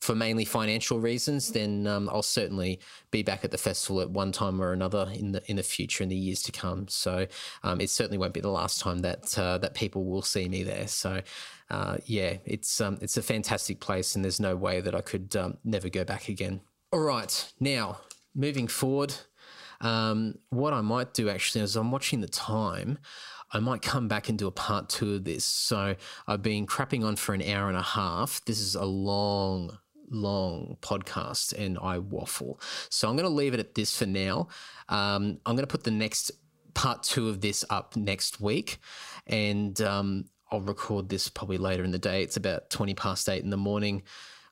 for mainly financial reasons, then um, I'll certainly be back at the festival at one time or another in the in the future in the years to come. So um, it certainly won't be the last time that uh, that people will see me there. So uh, yeah, it's um, it's a fantastic place, and there's no way that I could um, never go back again. All right, now moving forward, um, what I might do actually is I'm watching the time. I might come back and do a part two of this. So I've been crapping on for an hour and a half. This is a long, long podcast and I waffle. So I'm going to leave it at this for now. Um, I'm going to put the next part two of this up next week. And um, I'll record this probably later in the day. It's about 20 past eight in the morning.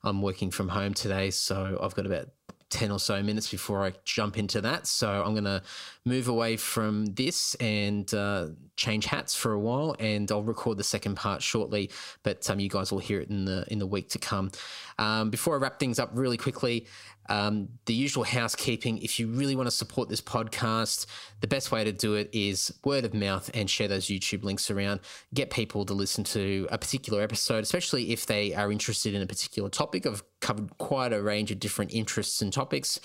I'm working from home today, so I've got about 10 or so minutes before I jump into that. So I'm going to move away from this and uh, change hats for a while, and I'll record the second part shortly. But um, you guys will hear it in the in the week to come. Um, before I wrap things up really quickly, um, the usual housekeeping. If you really want to support this podcast, the best way to do it is word of mouth and share those YouTube links around. Get people to listen to a particular episode, especially if they are interested in a particular topic. I've covered quite a range of different interests and topics.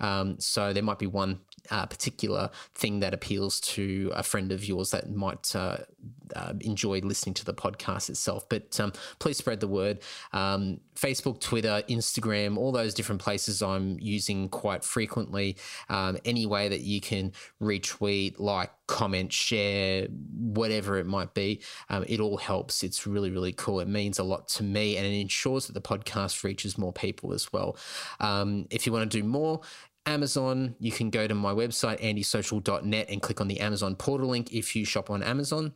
Um, so there might be one uh, particular thing that appeals to a friend of yours that might uh, uh, enjoy listening to the podcast itself. But um, please spread the word. Um, Facebook, Twitter, Instagram, all those different places I'm using quite frequently. Um, any way that you can retweet, like, comment, share, whatever it might be, um, it all helps. It's really, really cool. It means a lot to me and it ensures that the podcast reaches more people as well. Um, if you want to do more, Amazon, you can go to my website, andysocial.net, and click on the Amazon portal link if you shop on Amazon.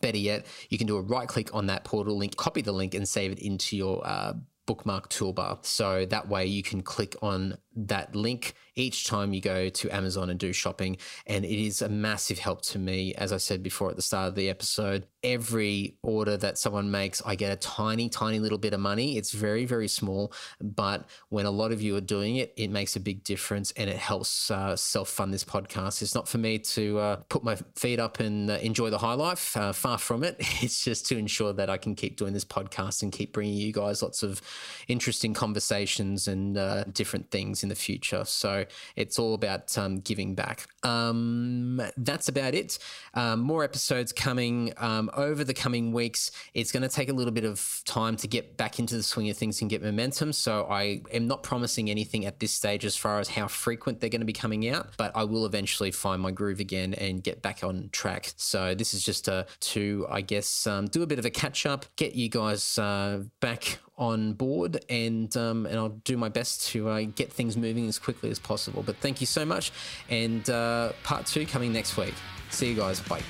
Better yet, you can do a right click on that portal link, copy the link, and save it into your uh, bookmark toolbar. So that way you can click on that link each time you go to Amazon and do shopping. And it is a massive help to me. As I said before at the start of the episode, every order that someone makes, I get a tiny, tiny little bit of money. It's very, very small. But when a lot of you are doing it, it makes a big difference and it helps uh, self fund this podcast. It's not for me to uh, put my feet up and uh, enjoy the high life. Uh, far from it. It's just to ensure that I can keep doing this podcast and keep bringing you guys lots of interesting conversations and uh, different things in the future. So it's all about um, giving back. Um, that's about it. Um, more episodes coming um, over the coming weeks. It's going to take a little bit of time to get back into the swing of things and get momentum. So I am not promising anything at this stage as far as how frequent they're going to be coming out, but I will eventually find my groove again and get back on track. So this is just a, to, I guess, um, do a bit of a catch up, get you guys uh, back on board, and um, and I'll do my best to uh, get things moving as quickly as possible. But thank you so much, and uh, part two coming next week. See you guys. Bye.